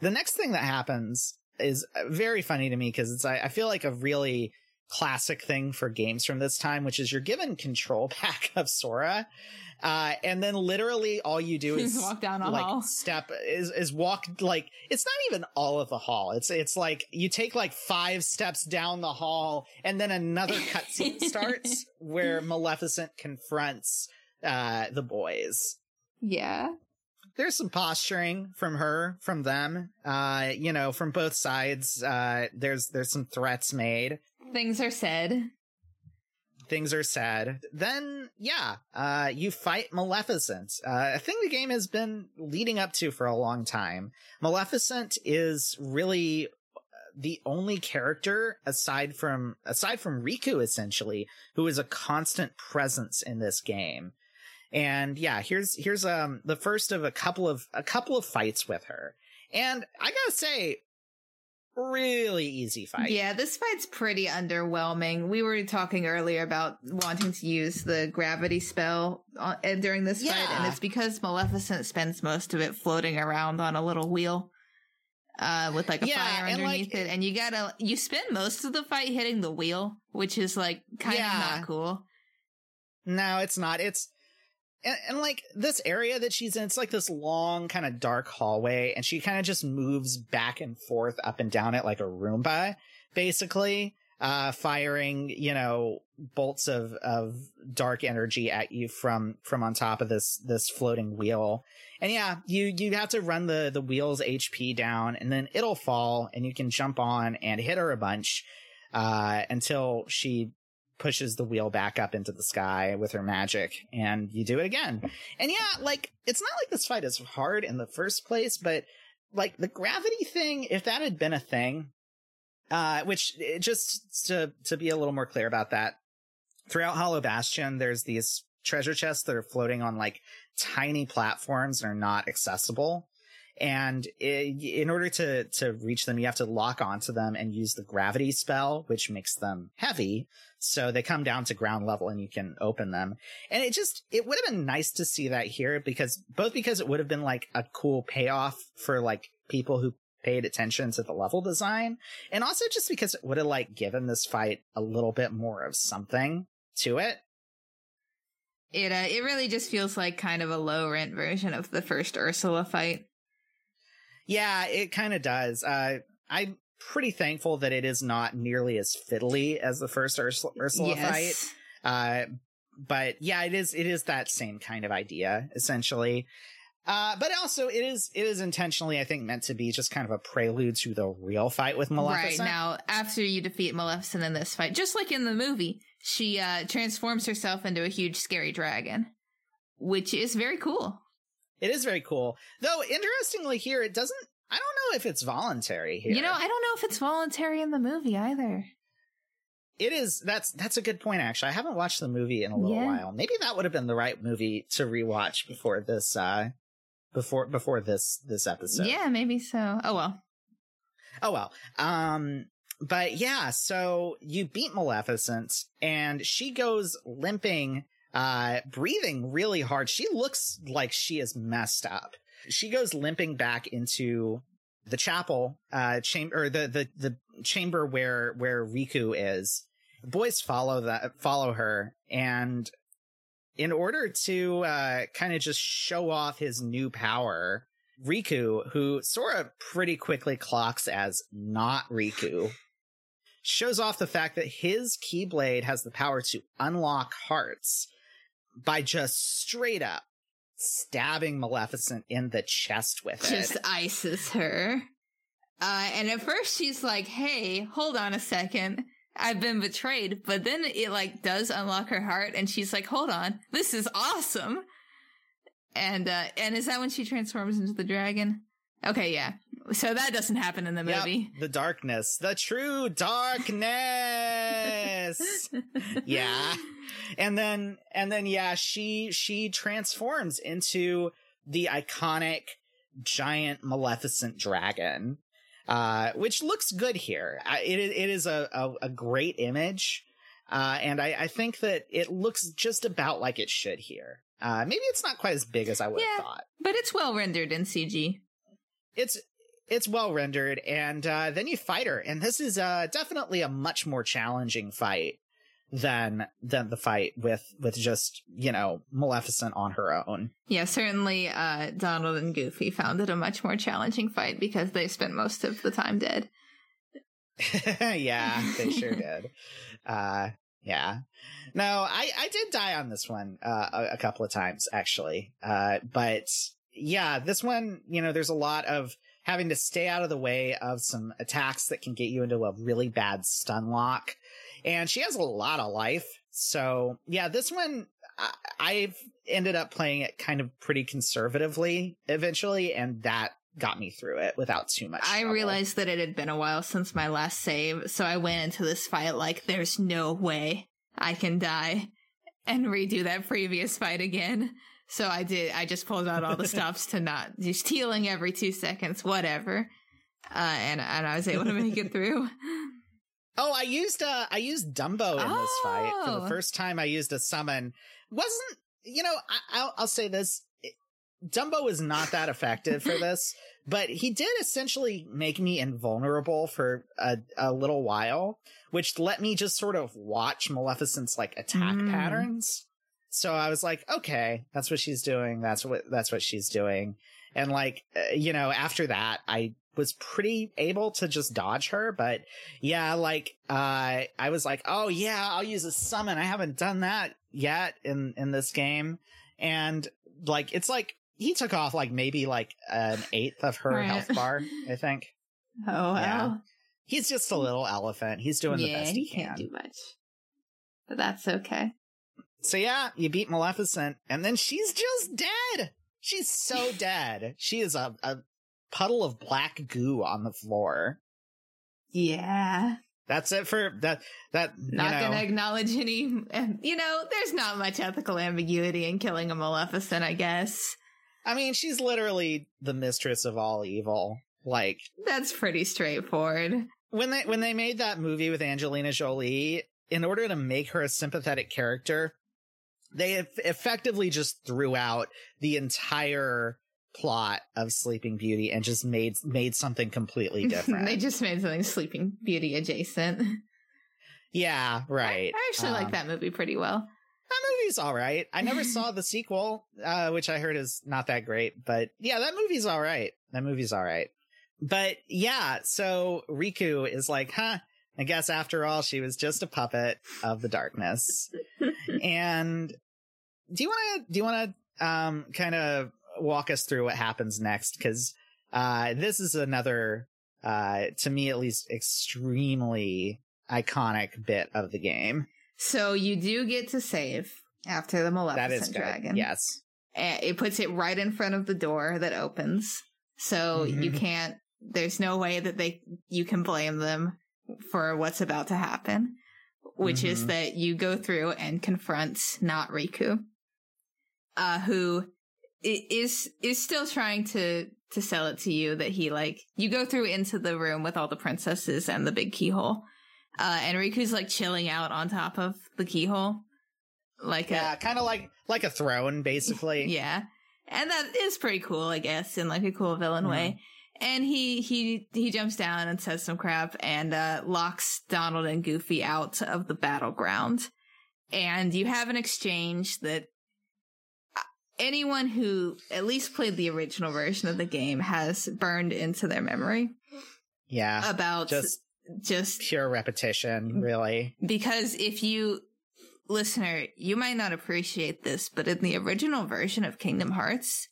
The next thing that happens is very funny to me because it's, I, I feel like a really, classic thing for games from this time, which is you're given control *laughs* back of Sora. Uh, and then literally all you do *laughs* is walk down a like hall. step is, is walk like, it's not even all of the hall. It's, it's like you take like five steps down the hall and then another cutscene *laughs* starts where Maleficent confronts, uh, the boys. Yeah. There's some posturing from her, from them, uh, you know, from both sides. Uh, there's, there's some threats made. Things are said. Things are said. Then, yeah, uh, you fight Maleficent, uh, a thing the game has been leading up to for a long time. Maleficent is really uh, the only character aside from aside from Riku essentially who is a constant presence in this game. And yeah, here's here's um the first of a couple of a couple of fights with her. And I got to say really easy fight. Yeah, this fight's pretty underwhelming. We were talking earlier about wanting to use the gravity spell uh, during this yeah. fight, and it's because Maleficent spends most of it floating around on a little wheel. Uh, with like a yeah, fire underneath like, it, and you gotta you spend most of the fight hitting the wheel, which is like kind of yeah. not cool. No, it's not. It's and, and, like this area that she's in, it's like this long kind of dark hallway, and she kind of just moves back and forth up and down it like a Roomba, basically, uh, firing, you know, bolts of, of dark energy at you from, from on top of this, this floating wheel. And yeah, you, you have to run the, the wheel's HP down and then it'll fall and you can jump on and hit her a bunch, uh, until she pushes the wheel back up into the sky with her magic and you do it again. And yeah, like it's not like this fight is hard in the first place, but like the gravity thing, if that had been a thing, uh, which just to, to be a little more clear about that, throughout Hollow Bastion, there's these treasure chests that are floating on like tiny platforms and are not accessible and in order to to reach them you have to lock onto them and use the gravity spell which makes them heavy. So they come down to ground level and you can open them. And it just it would have been nice to see that here because both because it would have been like a cool payoff for like people who paid attention to the level design and also just because it would have like given this fight a little bit more of something to it. It uh, it really just feels like kind of a low rent version of the first Ursula fight. Yeah, it kind of does. Uh, I'm pretty thankful that it is not nearly as fiddly as the first Ursula, Ursula yes. fight. Uh, but yeah, it is. It is that same kind of idea essentially. Uh, but also it is it is intentionally, I think, meant to be just kind of a prelude to the real fight with Maleficent. Right now, after you defeat Maleficent in this fight, just like in the movie, she uh, transforms herself into a huge scary dragon, which is very cool. It is very cool. Though interestingly here it doesn't I don't know if it's voluntary here. You know, I don't know if it's voluntary in the movie either. it is that's that's a good point actually. I haven't watched the movie in a little Yeah. while. Maybe that would have been the right movie to rewatch before this uh before before this this episode. Yeah, maybe so. Oh well. Oh well. Um but yeah, so you beat Maleficent and she goes limping uh breathing really hard. She looks like she is messed up. She goes limping back into the chapel uh chamber or the the the chamber where where Riku is. The boys follow that follow her and in order to uh kind of just show off his new power, Riku, who Sora pretty quickly clocks as not Riku, shows off the fact that his Keyblade has the power to unlock hearts by just straight up stabbing Maleficent in the chest with it. Just ices her. Uh, and at first she's like, hey, hold on a second. I've been betrayed. But then it like does unlock her heart and she's like, hold on. This is awesome. And, uh, and is that when she transforms into the dragon? Okay, yeah. So that doesn't happen in the Yep, movie. the darkness, the true darkness. *laughs* yeah. And then and then yeah, she she transforms into the iconic giant maleficent dragon. Uh which looks good here. It it is a a, a great image. Uh and I I think that it looks just about like it should here. Uh maybe it's not quite as big as I would have Yeah. thought. But it's well rendered in CG. it's it's well rendered and uh then you fight her and this is uh definitely a much more challenging fight than than the fight with with just you know maleficent on her own. Yeah, certainly uh, Donald and Goofy found it a much more challenging fight because they spent most of the time dead. *laughs* yeah they sure *laughs* did. Uh yeah. No i i did die on this one uh a, a couple of times actually. Uh but yeah this one you know there's a lot of having to stay out of the way of some attacks that can get you into a really bad stun lock and she has a lot of life so yeah this one I, i've ended up playing it kind of pretty conservatively eventually and that got me through it without too much I trouble. realized that it had been a while since my last save, so I went into this fight like there's no way I can die and redo that previous fight again. So I did. I just pulled out all the *laughs* stops to not just healing every two seconds, whatever. Uh, and and I was able to make it through. *laughs* Oh, I used uh I used Dumbo in this fight for Oh. the first time. I used a summon. wasn't you know? I, I'll I'll say this: Dumbo was not that effective for this, *laughs* but he did essentially make me invulnerable for a a little while, which let me just sort of watch Maleficent's like attack Mm. patterns. So I was like, okay, that's what she's doing. That's what that's what she's doing. And like, uh, you know, after that, I was pretty able to just dodge her, but yeah, like uh I was like, "Oh yeah, I'll use a summon. I haven't done that yet in in this game." And like it's like he took off like maybe like an eighth of her Right. health bar, I *laughs* think. Oh Yeah. well. He's just a little elephant. He's doing the best he he can. can't do much, but that's okay. So yeah, you beat Maleficent, and then she's just dead. She's so *laughs* dead. She is a, a puddle of black goo on the floor. Yeah. That's it for that. That Not know, gonna acknowledge any. You know, there's not much ethical ambiguity in killing a Maleficent, I guess. I mean, she's literally the mistress of all evil. Like That's pretty straightforward. when they when they made that movie with Angelina Jolie, in order to make her a sympathetic character, they eff- effectively just threw out the entire plot of Sleeping Beauty and just made made something completely *laughs* different. they just made something Sleeping Beauty adjacent. yeah, right. I actually Um, like that movie pretty well. That movie's all right. I never *laughs* saw the sequel, uh, which I heard is not that great, but yeah, that movie's all right. That movie's all right. But yeah, so Riku is like, huh, I guess after all, she was just a puppet of the darkness. *laughs* and do you want to, do you want to, um, kind of walk us through what happens next because uh, this is another, uh, to me at least, extremely iconic bit of the game. So you do get to save after the Maleficent that is dragon. Yes. And it puts it right in front of the door that opens. So you Mhm. can't there's no way that they you can blame them for what's about to happen. Which is Mhm. that you go through and confront not Riku. Uh who is is still trying to to sell it to you that he like you go through into the room with all the princesses and the big keyhole. Uh and Riku's like chilling out on top of the keyhole. Like a Yeah, kind of like like a throne, basically. *laughs* yeah. And that is pretty cool, I guess, in like a cool villain way. And he he he jumps down and says some crap and uh locks Donald and Goofy out of the battleground. And you have an exchange that uh, anyone who at least played the original version of the game has burned into their memory Yeah, about just just pure repetition, really. because if you listener you might not appreciate this but in the original version of kingdom hearts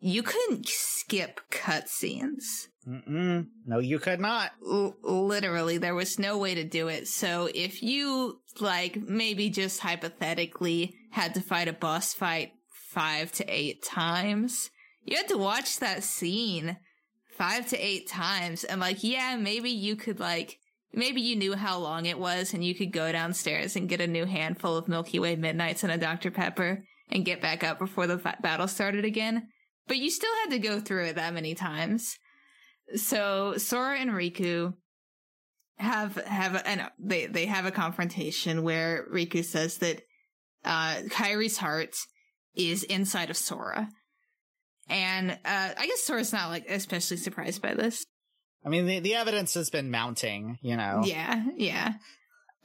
you couldn't skip cutscenes Mm-mm. No, you could not. L- literally there was no way to do it so if you like maybe just hypothetically had to fight a boss fight five to eight times you had to watch that scene five to eight times and like yeah maybe you could like maybe you knew how long it was and you could go downstairs and get a new handful of milky way midnights and a dr pepper and get back up before the battle started again but you still had to go through it that many times so sora and riku have have a, and they they have a confrontation where riku says that uh Kairi's heart is inside of sora and uh i guess sora's not like especially surprised by this I mean, the, the evidence has been mounting, you know. Yeah, yeah.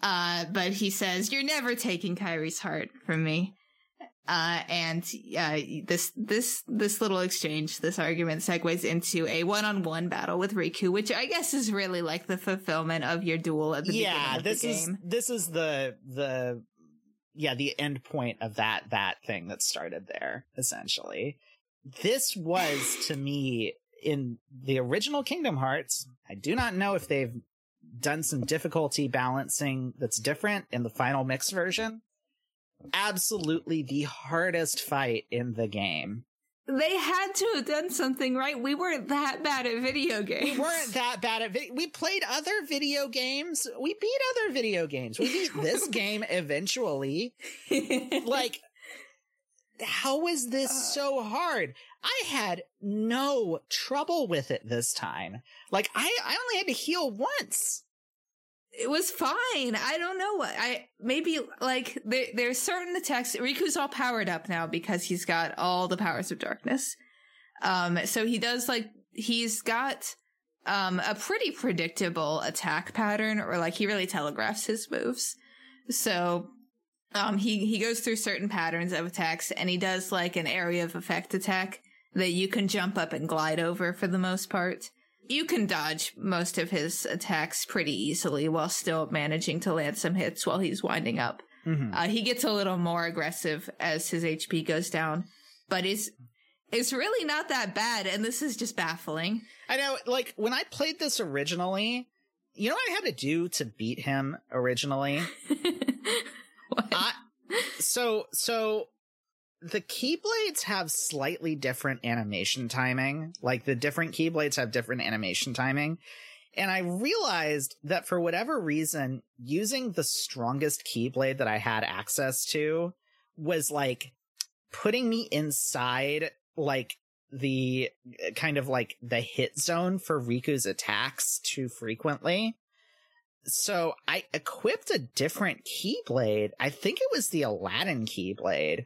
Uh, but he says, "You're never taking Kairi's heart from me." Uh, and uh, this this this little exchange, this argument segues into a one-on-one battle with Riku, which I guess is really like the fulfillment of your duel at the yeah, beginning of this the is game. this is the the yeah the end point of that that thing that started there essentially. This was *sighs* to me in the original Kingdom Hearts. I do not know if they've done some difficulty balancing that's different in the final mix version. Absolutely the hardest fight in the game. They had to have done something right. We weren't that bad at video games. We weren't that bad at vi- we played other video games. We beat other video games. We beat *laughs* this game eventually. *laughs* Like how is this Uh. so hard? I had no trouble with it this time. Like I I only had to heal once. It was fine. I don't know what I maybe like there there's certain attacks. Riku's all powered up now because he's got all the powers of darkness. Um, so he does like he's got um a pretty predictable attack pattern, or like he really telegraphs his moves. So um he he goes through certain patterns of attacks, and he does like an area of effect attack that you can jump up and glide over for the most part you can dodge most of his attacks pretty easily while still managing to land some hits while he's winding up. Mhm. Uh, he gets a little more aggressive as his HP goes down, but it's it's really not that bad, and this is just baffling. I know like when I played this originally, you know what I had to do to beat him originally? What? *laughs* I so so the keyblades have slightly different animation timing. Like the different keyblades have different animation timing. And I realized that for whatever reason, using the strongest keyblade that I had access to was like putting me inside like the kind of like the hit zone for Riku's attacks too frequently. So I equipped a different keyblade. I think it was the Aladdin keyblade,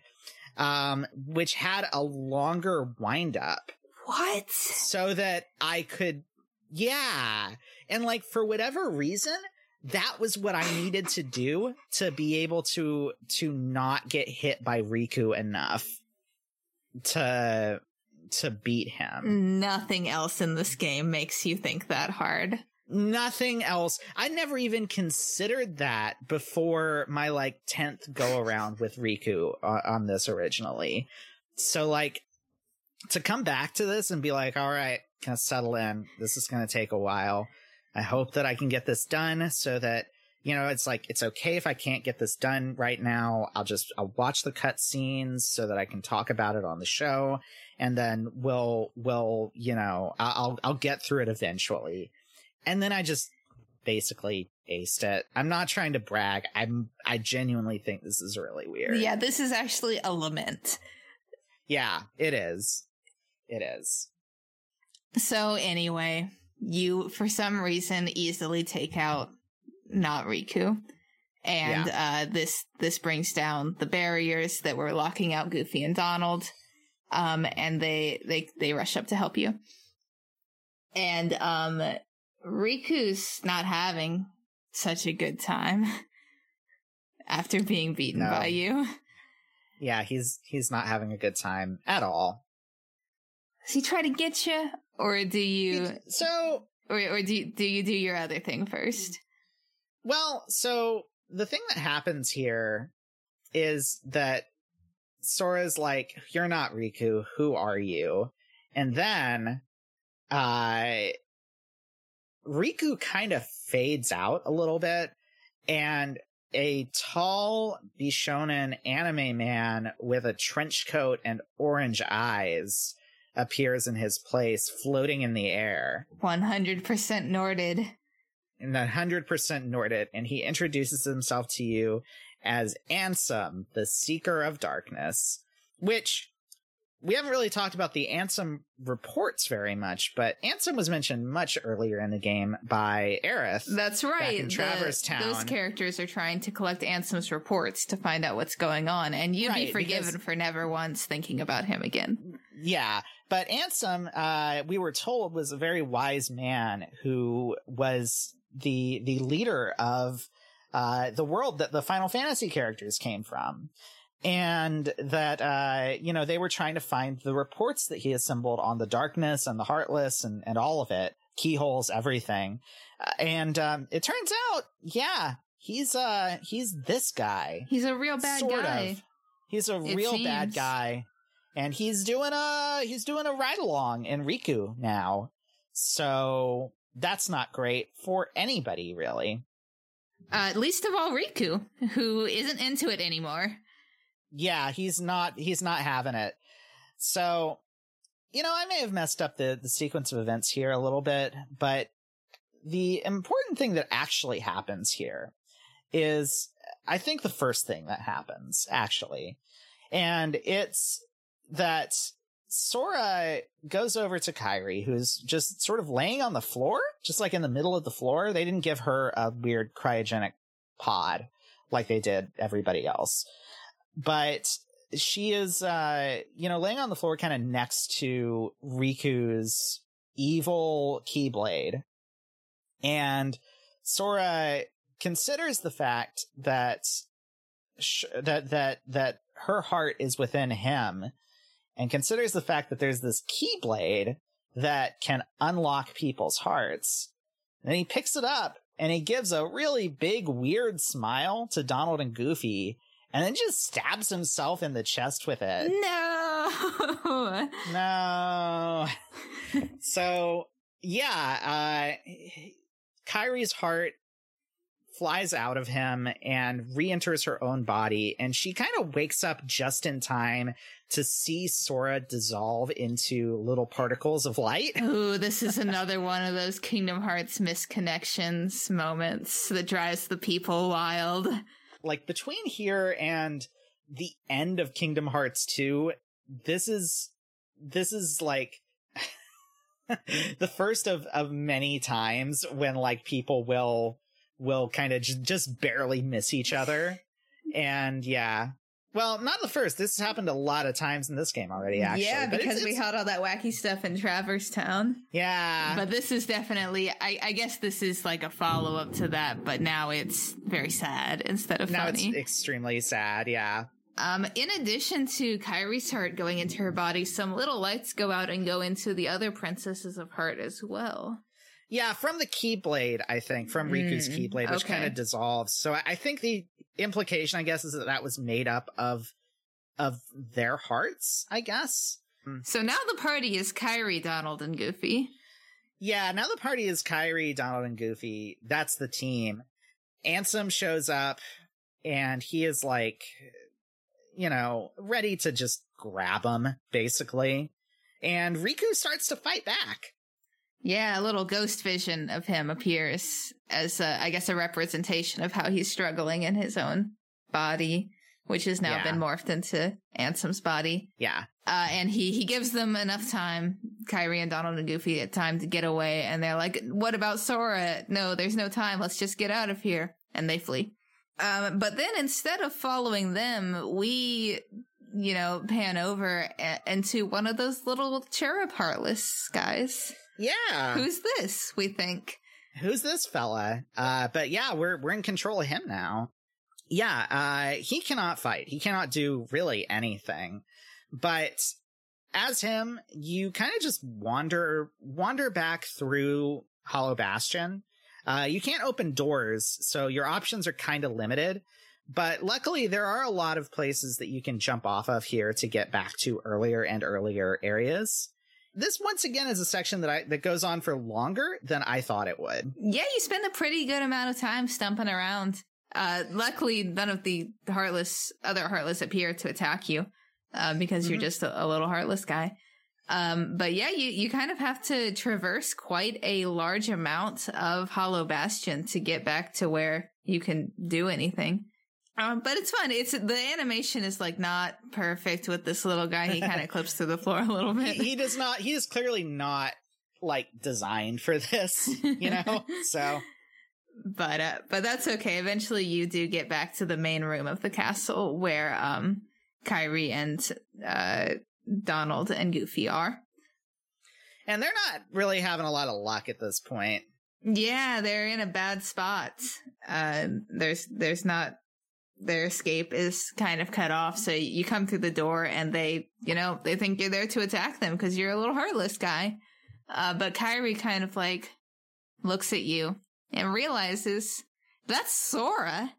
um, which had a longer wind up what? so that I could, yeah. And like for whatever reason, that was what I needed to do to be able to, to not get hit by Riku enough to, to beat him. Nothing else in this game makes you think that hard. Nothing else. I never even considered that before my like 10th go around with Riku on, on this originally. So like to come back to this and be like, all right, kind of settle in. This is going to take a while. I hope that I can get this done so that you know it's like it's okay if I can't get this done right now. I'll just I'll watch the cut scenes so that I can talk about it on the show, and then we'll we'll you know I'll I'll get through it eventually. And then I just basically aced it. I'm not trying to brag. I'm I genuinely think this is really weird. Yeah, this is actually a lament. Yeah, it is. It is. So anyway, you for some reason easily take out not Riku. And uh this this brings down the barriers that were locking out Goofy and Donald. Um and they they they rush up to help you. And um Riku's not having such a good time *laughs* after being beaten No. by you. Yeah, he's he's not having a good time at all. Does he try to get you, or do you, So, or or do you, do you do your other thing first? well, so the thing that happens here is that Sora's like, "You're not Riku. Who are you?" And then, uh, Riku kind of fades out a little bit, and a tall Bishonen anime man with a trench coat and orange eyes appears in his place, floating in the air. One hundred percent Norded. and hundred percent Norded, and he introduces himself to you as Ansem, the Seeker of Darkness, which we haven't really talked about the Ansem reports very much, but Ansem was mentioned much earlier in the game by Aerith. That's right. in The- Traverse Town. Those characters are trying to collect Ansem's reports to find out what's going on, and you'd be forgiven because- for never once thinking about him again. Yeah, but Ansem, uh, we were told, was a very wise man who was the the leader of uh, the world that the Final Fantasy characters came from, and that uh, you know they were trying to find the reports that he assembled on the darkness and the heartless and and all of it, keyholes, everything, uh, and um, it turns out, yeah, he's uh he's this guy He's a real bad sort guy. of. He's a It real bad guy, and he's doing a he's doing a ride along in Riku now. So that's not great for anybody, really. Uh, least of all Riku, who isn't into it anymore. Yeah, he's not he's not having it. So, you know, I may have messed up the the sequence of events here a little bit, but the important thing that actually happens here is I think the first thing that happens actually. And it's that Sora goes over to Kairi, who's just sort of laying on the floor, just like in the middle of the floor. They didn't give her a weird cryogenic pod like they did everybody else. But she is, uh, you know, laying on the floor kind of next to Riku's evil Keyblade. And Sora considers the fact that sh- that that that her heart is within him and considers the fact that there's this keyblade that can unlock people's hearts. And then he picks it up and he gives a really big weird smile to Donald and Goofy and then just stabs himself in the chest with it. No. *laughs* No. so, yeah, uh Kairi's heart flies out of him and re-enters her own body and she kind of wakes up just in time to see Sora dissolve into little particles of light. *laughs* Ooh, this is another one of those Kingdom Hearts misconnections moments that drives the people wild. Like between here and the end of Kingdom Hearts 2, this is this is like *laughs* the first of of many times when like people will will kind of j- just barely miss each other. And yeah. Well, not the first. This has happened a lot of times in this game already, actually. yeah, But it's- because we had all that wacky stuff in Traverse Town. Yeah. But this is definitely, I, I guess this is like a follow up to that, but now it's very sad instead of now funny. it's extremely sad, yeah. Um, in addition to Kairi's heart going into her body, some little lights go out and go into the other princesses of heart as well. Yeah, from the Keyblade, I think, from Riku's Mm, Keyblade, which okay. kind of dissolves. So I, I think the implication, I guess, is that that was made up of of their hearts, I guess. Mm. So now the party is Kairi, Donald, and Goofy. Yeah, now the party is Kairi, Donald, and Goofy. That's the team. Ansem shows up and he is like, you know, ready to just grab him, basically. And Riku starts to fight back. Yeah, a little ghost vision of him appears as, a, I guess, a representation of how he's struggling in his own body, which has now Yeah. been morphed into Ansem's body. Yeah. Uh, and he, he gives them enough time, Kairi and Donald and Goofy, at time to get away. And they're like, what about Sora? No, there's no time. Let's just get out of here. And they flee. Um, but then instead of following them, we, you know, pan over a- into one of those little cherub heartless guys. Yeah. Who's this? We think. Who's this fella? Uh, but yeah, we're, we're in control of him now. Yeah, uh, he cannot fight. He cannot do really anything. But as him, you kind of just wander, wander back through Hollow Bastion. Uh, you can't open doors, so your options are kind of limited. But luckily, there are a lot of places that you can jump off of here to get back to earlier and earlier areas. This once again is a section that I that goes on for longer than I thought it would. Yeah, you spend a pretty good amount of time stumping around. Uh, luckily, none of the heartless, other heartless appear to attack you, uh, because you're Mhm. just a, a little heartless guy. Um, but yeah, you, you kind of have to traverse quite a large amount of Hollow Bastion to get back to where you can do anything. Um, but it's fun. It's the animation is like not perfect with this little guy. He kind of *laughs* clips to the floor a little he, bit. he does not he is clearly not like designed for this you know *laughs* so but uh, but that's okay. Eventually, you do get back to the main room of the castle where um Kairi and uh Donald and Goofy are. and they're not really having a lot of luck at this point Yeah, they're in a bad spot. Uh, there's there's not their escape is kind of cut off. So you come through the door and they, you know, they think you're there to attack them because you're a little heartless guy. Uh, but Kairi kind of like looks at you and realizes that's Sora.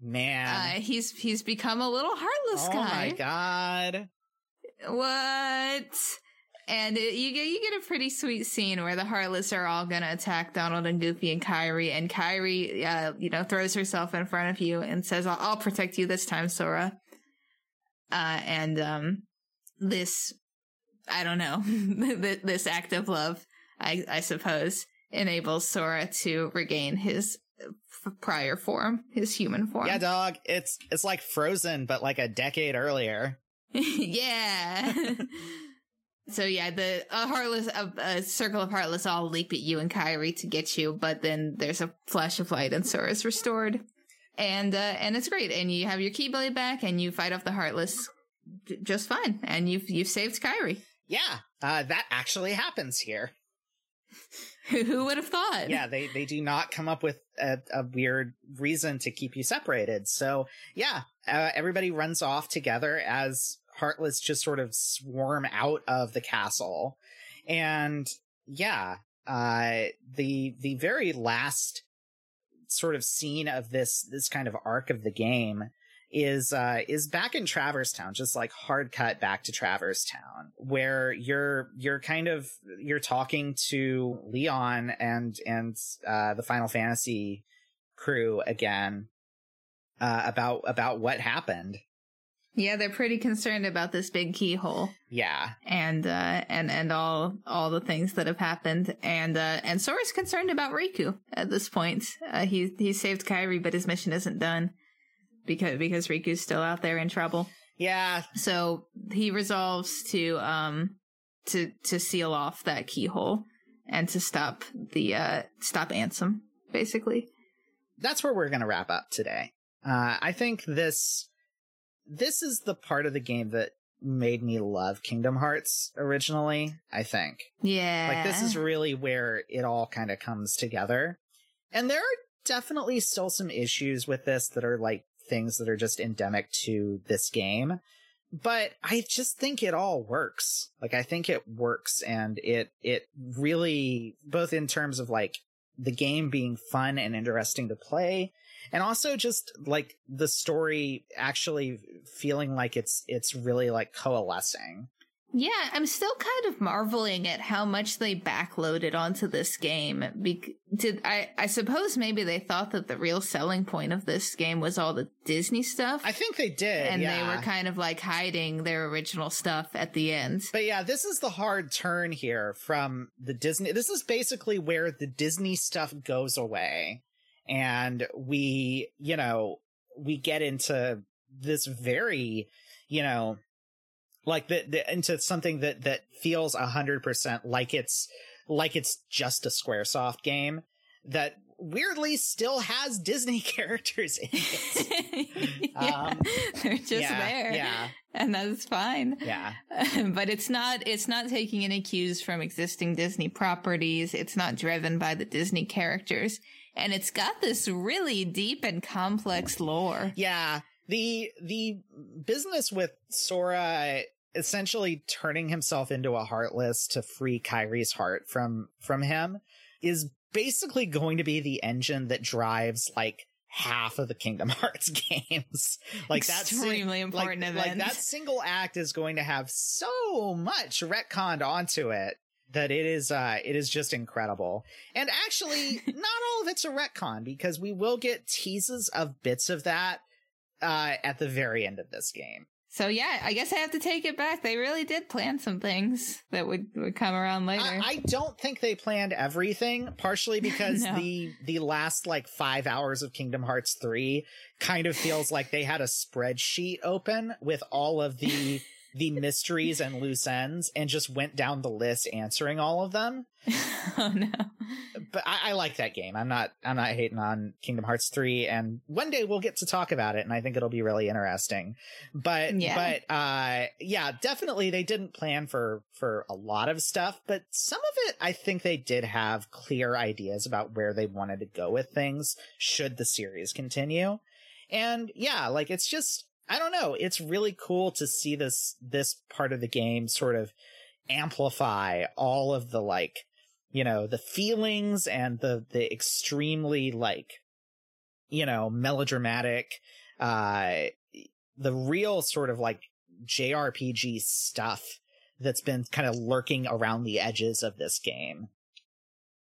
man Uh, he's he's become a little heartless oh guy. Oh my god What? And it, you get you get a pretty sweet scene where the Heartless are all gonna attack Donald and Goofy and Kairi, and Kairi, uh, you know, throws herself in front of you and says, "I'll, I'll protect you this time, Sora." Uh, and um, this, I don't know, *laughs* this act of love, I, I suppose, enables Sora to regain his f- prior form, his human form. yeah dog it's it's like frozen but like a decade earlier *laughs* yeah. *laughs* so yeah, the a heartless a, a circle of heartless all leap at you and Kairi to get you, but then there's a flash of light and Sora's restored, and uh, and it's great. And you have your Keyblade back, and you fight off the heartless j- just fine, and you've you've saved Kairi. yeah uh that actually happens here *laughs* Who who would have thought? yeah they they do not come up with a, a weird reason to keep you separated so yeah uh, everybody runs off together as heartless just sort of swarm out of the castle and yeah uh the the very last sort of scene of this this kind of arc of the game is uh is back in Traverse Town, just like hard cut back to Traverse Town, where you're you're kind of you're talking to Leon and and uh the Final Fantasy crew again uh about about what happened. Yeah, they're pretty concerned about this big keyhole. Yeah. and uh and and all all the things that have happened and uh and Sora's concerned about Riku at this point. Uh he he saved Kairi but his mission isn't done because because Riku's still out there in trouble. Yeah. So he resolves to um to to seal off that keyhole and to stop the uh stop Ansem basically. That's where we're going to wrap up today. Uh I think this this is the part of the game that made me love Kingdom Hearts originally, I think. Yeah. Like this is really where it all kind of comes together. And there are definitely still some issues with this that are like things that are just endemic to this game. But I just think it all works. Like I think it works and it it really both in terms of like the game being fun and interesting to play and also just like the story actually feeling like it's it's really like coalescing Yeah, I'm still kind of marveling at how much they backloaded onto this game. Be- did I? I suppose maybe they thought that the real selling point of this game was all the Disney stuff. I think they did, and yeah. they were kind of like hiding their original stuff at the end. But yeah, this is the hard turn here from the Disney. This is basically where the Disney stuff goes away, and we, you know, we get into this very, you know like the, the into something that that feels a hundred percent like it's like it's just a squaresoft game that weirdly still has disney *laughs* characters in it. *laughs* Yeah, Um, they're just yeah, there yeah. and that's fine. Yeah. *laughs* But it's not it's not taking any cues from existing disney properties. It's not driven by the disney characters and it's got this really deep and complex lore yeah the the business with Sora essentially turning himself into a heartless to free Kairi's heart from from him is basically going to be the engine that drives like half of the Kingdom *laughs* Hearts games. like that's extremely important like, event. like that single act is going to have so much retconned onto it that it is uh it is just incredible. And actually *laughs* not all of it's a retcon because we will get teases of bits of that uh, at the very end of this game. So yeah, I guess I have to take it back. They really did plan some things that would, would come around later. I, I don't think they planned everything, partially *laughs* because No. the the last like five hours of Kingdom Hearts three kind of feels like they had a spreadsheet open with all of the *laughs* the mysteries and loose ends and just went down the list answering all of them. *laughs* oh no. But I, I like that game. I'm not I'm not hating on Kingdom Hearts 3 and one day we'll get to talk about it and I think it'll be really interesting. But Yeah. but uh yeah, definitely they didn't plan for for a lot of stuff, but some of it I think they did have clear ideas about where they wanted to go with things should the series continue. And yeah, like it's just I don't know, it's really cool to see this this part of the game sort of amplify all of the like you know the feelings and the the extremely like you know melodramatic uh the real sort of like JRPG stuff that's been kind of lurking around the edges of this game.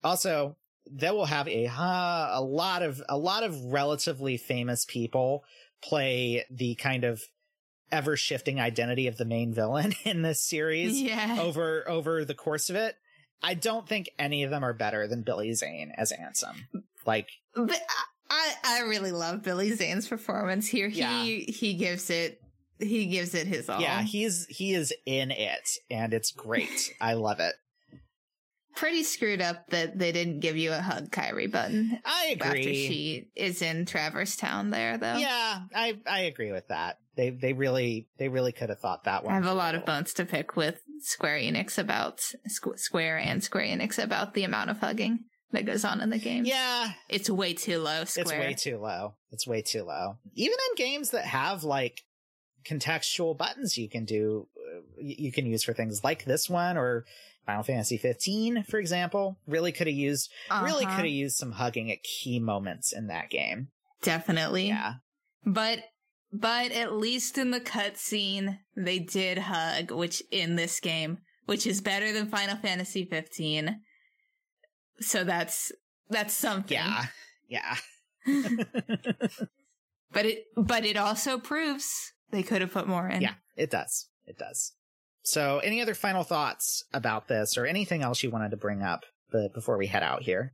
Also they will have a a lot of a lot of relatively famous people play the kind of ever shifting identity of the main villain *laughs* in this series Yeah. over over the course of it. I don't think any of them are better than Billy Zane as Ansem. Like, But I, I really love Billy Zane's performance here. Yeah. He he gives it he gives it his all. yeah, he's he is in it, and it's great. *laughs* I love it. Pretty screwed up that they didn't give you a hug Kairi button I agree. after she is in Traverse Town there though. Yeah, I I agree with that. They they really they really could have thought that one. I have a lot of bones to pick with Square Enix about Squ- Square and Square Enix about the amount of hugging that goes on in the game. Yeah, It's way too low, Square. it's way too low. It's way too low. Even in games that have like contextual buttons you can do uh, you can use for things like this one or Final Fantasy 15 for example really could have used really Uh-huh. could have used some hugging at key moments in that game. Definitely. Yeah. But but at least in the cutscene they did hug, which in this game, which is better than Final Fantasy 15. So that's that's something. Yeah. Yeah. *laughs* But it but it also proves they could have put more in. yeah, it does. It does. So, any other final thoughts about this or anything else you wanted to bring up but before we head out here?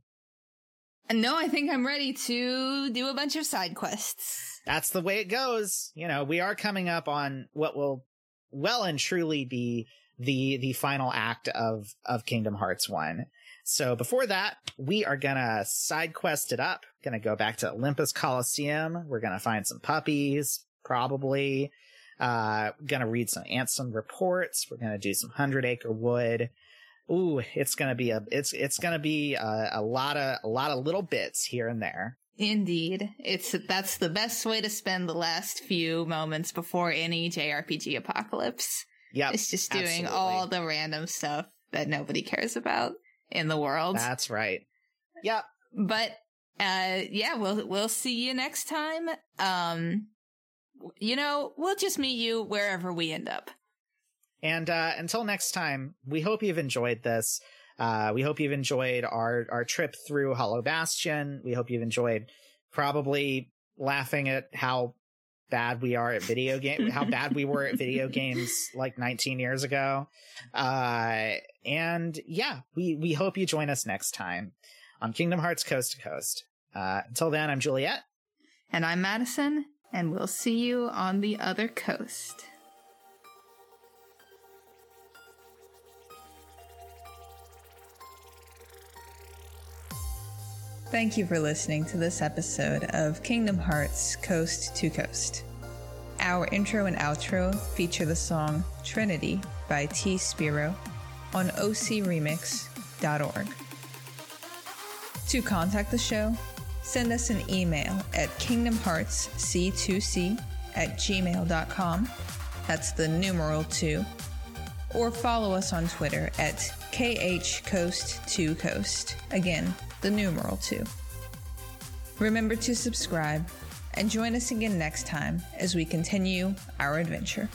No, I think I'm ready to do a bunch of side quests. That's the way it goes. You know, we are coming up on what will well and truly be the the final act of of Kingdom Hearts 1. So before that, we are gonna side quest it up. Gonna go back to Olympus Coliseum. We're gonna find some puppies, probably. Uh, gonna read some Ansem reports. We're gonna do some Hundred Acre Wood. Ooh, it's gonna be a it's it's gonna be a, a lot of a lot of little bits here and there. Indeed. It's that's the best way to spend the last few moments before any JRPG apocalypse. Yeah, It's just doing absolutely. all the random stuff that nobody cares about in the world. that's right. Yep. but uh yeah, we'll we'll see you next time. Um you know, we'll just meet you wherever we end up. And uh, until next time, we hope you've enjoyed this. Uh, we hope you've enjoyed our our trip through Hollow Bastion. We hope you've enjoyed probably laughing at how bad we are at video game, *laughs* how bad we were at video games like 19 years ago. Uh, and yeah, we we hope you join us next time on Kingdom Hearts Coast to Coast. Uh, until then, I'm Juliet. And I'm Madison, and we'll see you on the other coast. Thank you for listening to this episode of Kingdom Hearts Coast to Coast. Our intro and outro feature the song Trinity by T. Spiro on ocremix.org. To contact the show, send us an email at kingdomheartsc2c at gmail.com. That's the numeral 2. Or follow us on Twitter at khcoast2coast. Again, the numeral 2. Remember to subscribe and join us again next time as we continue our adventure.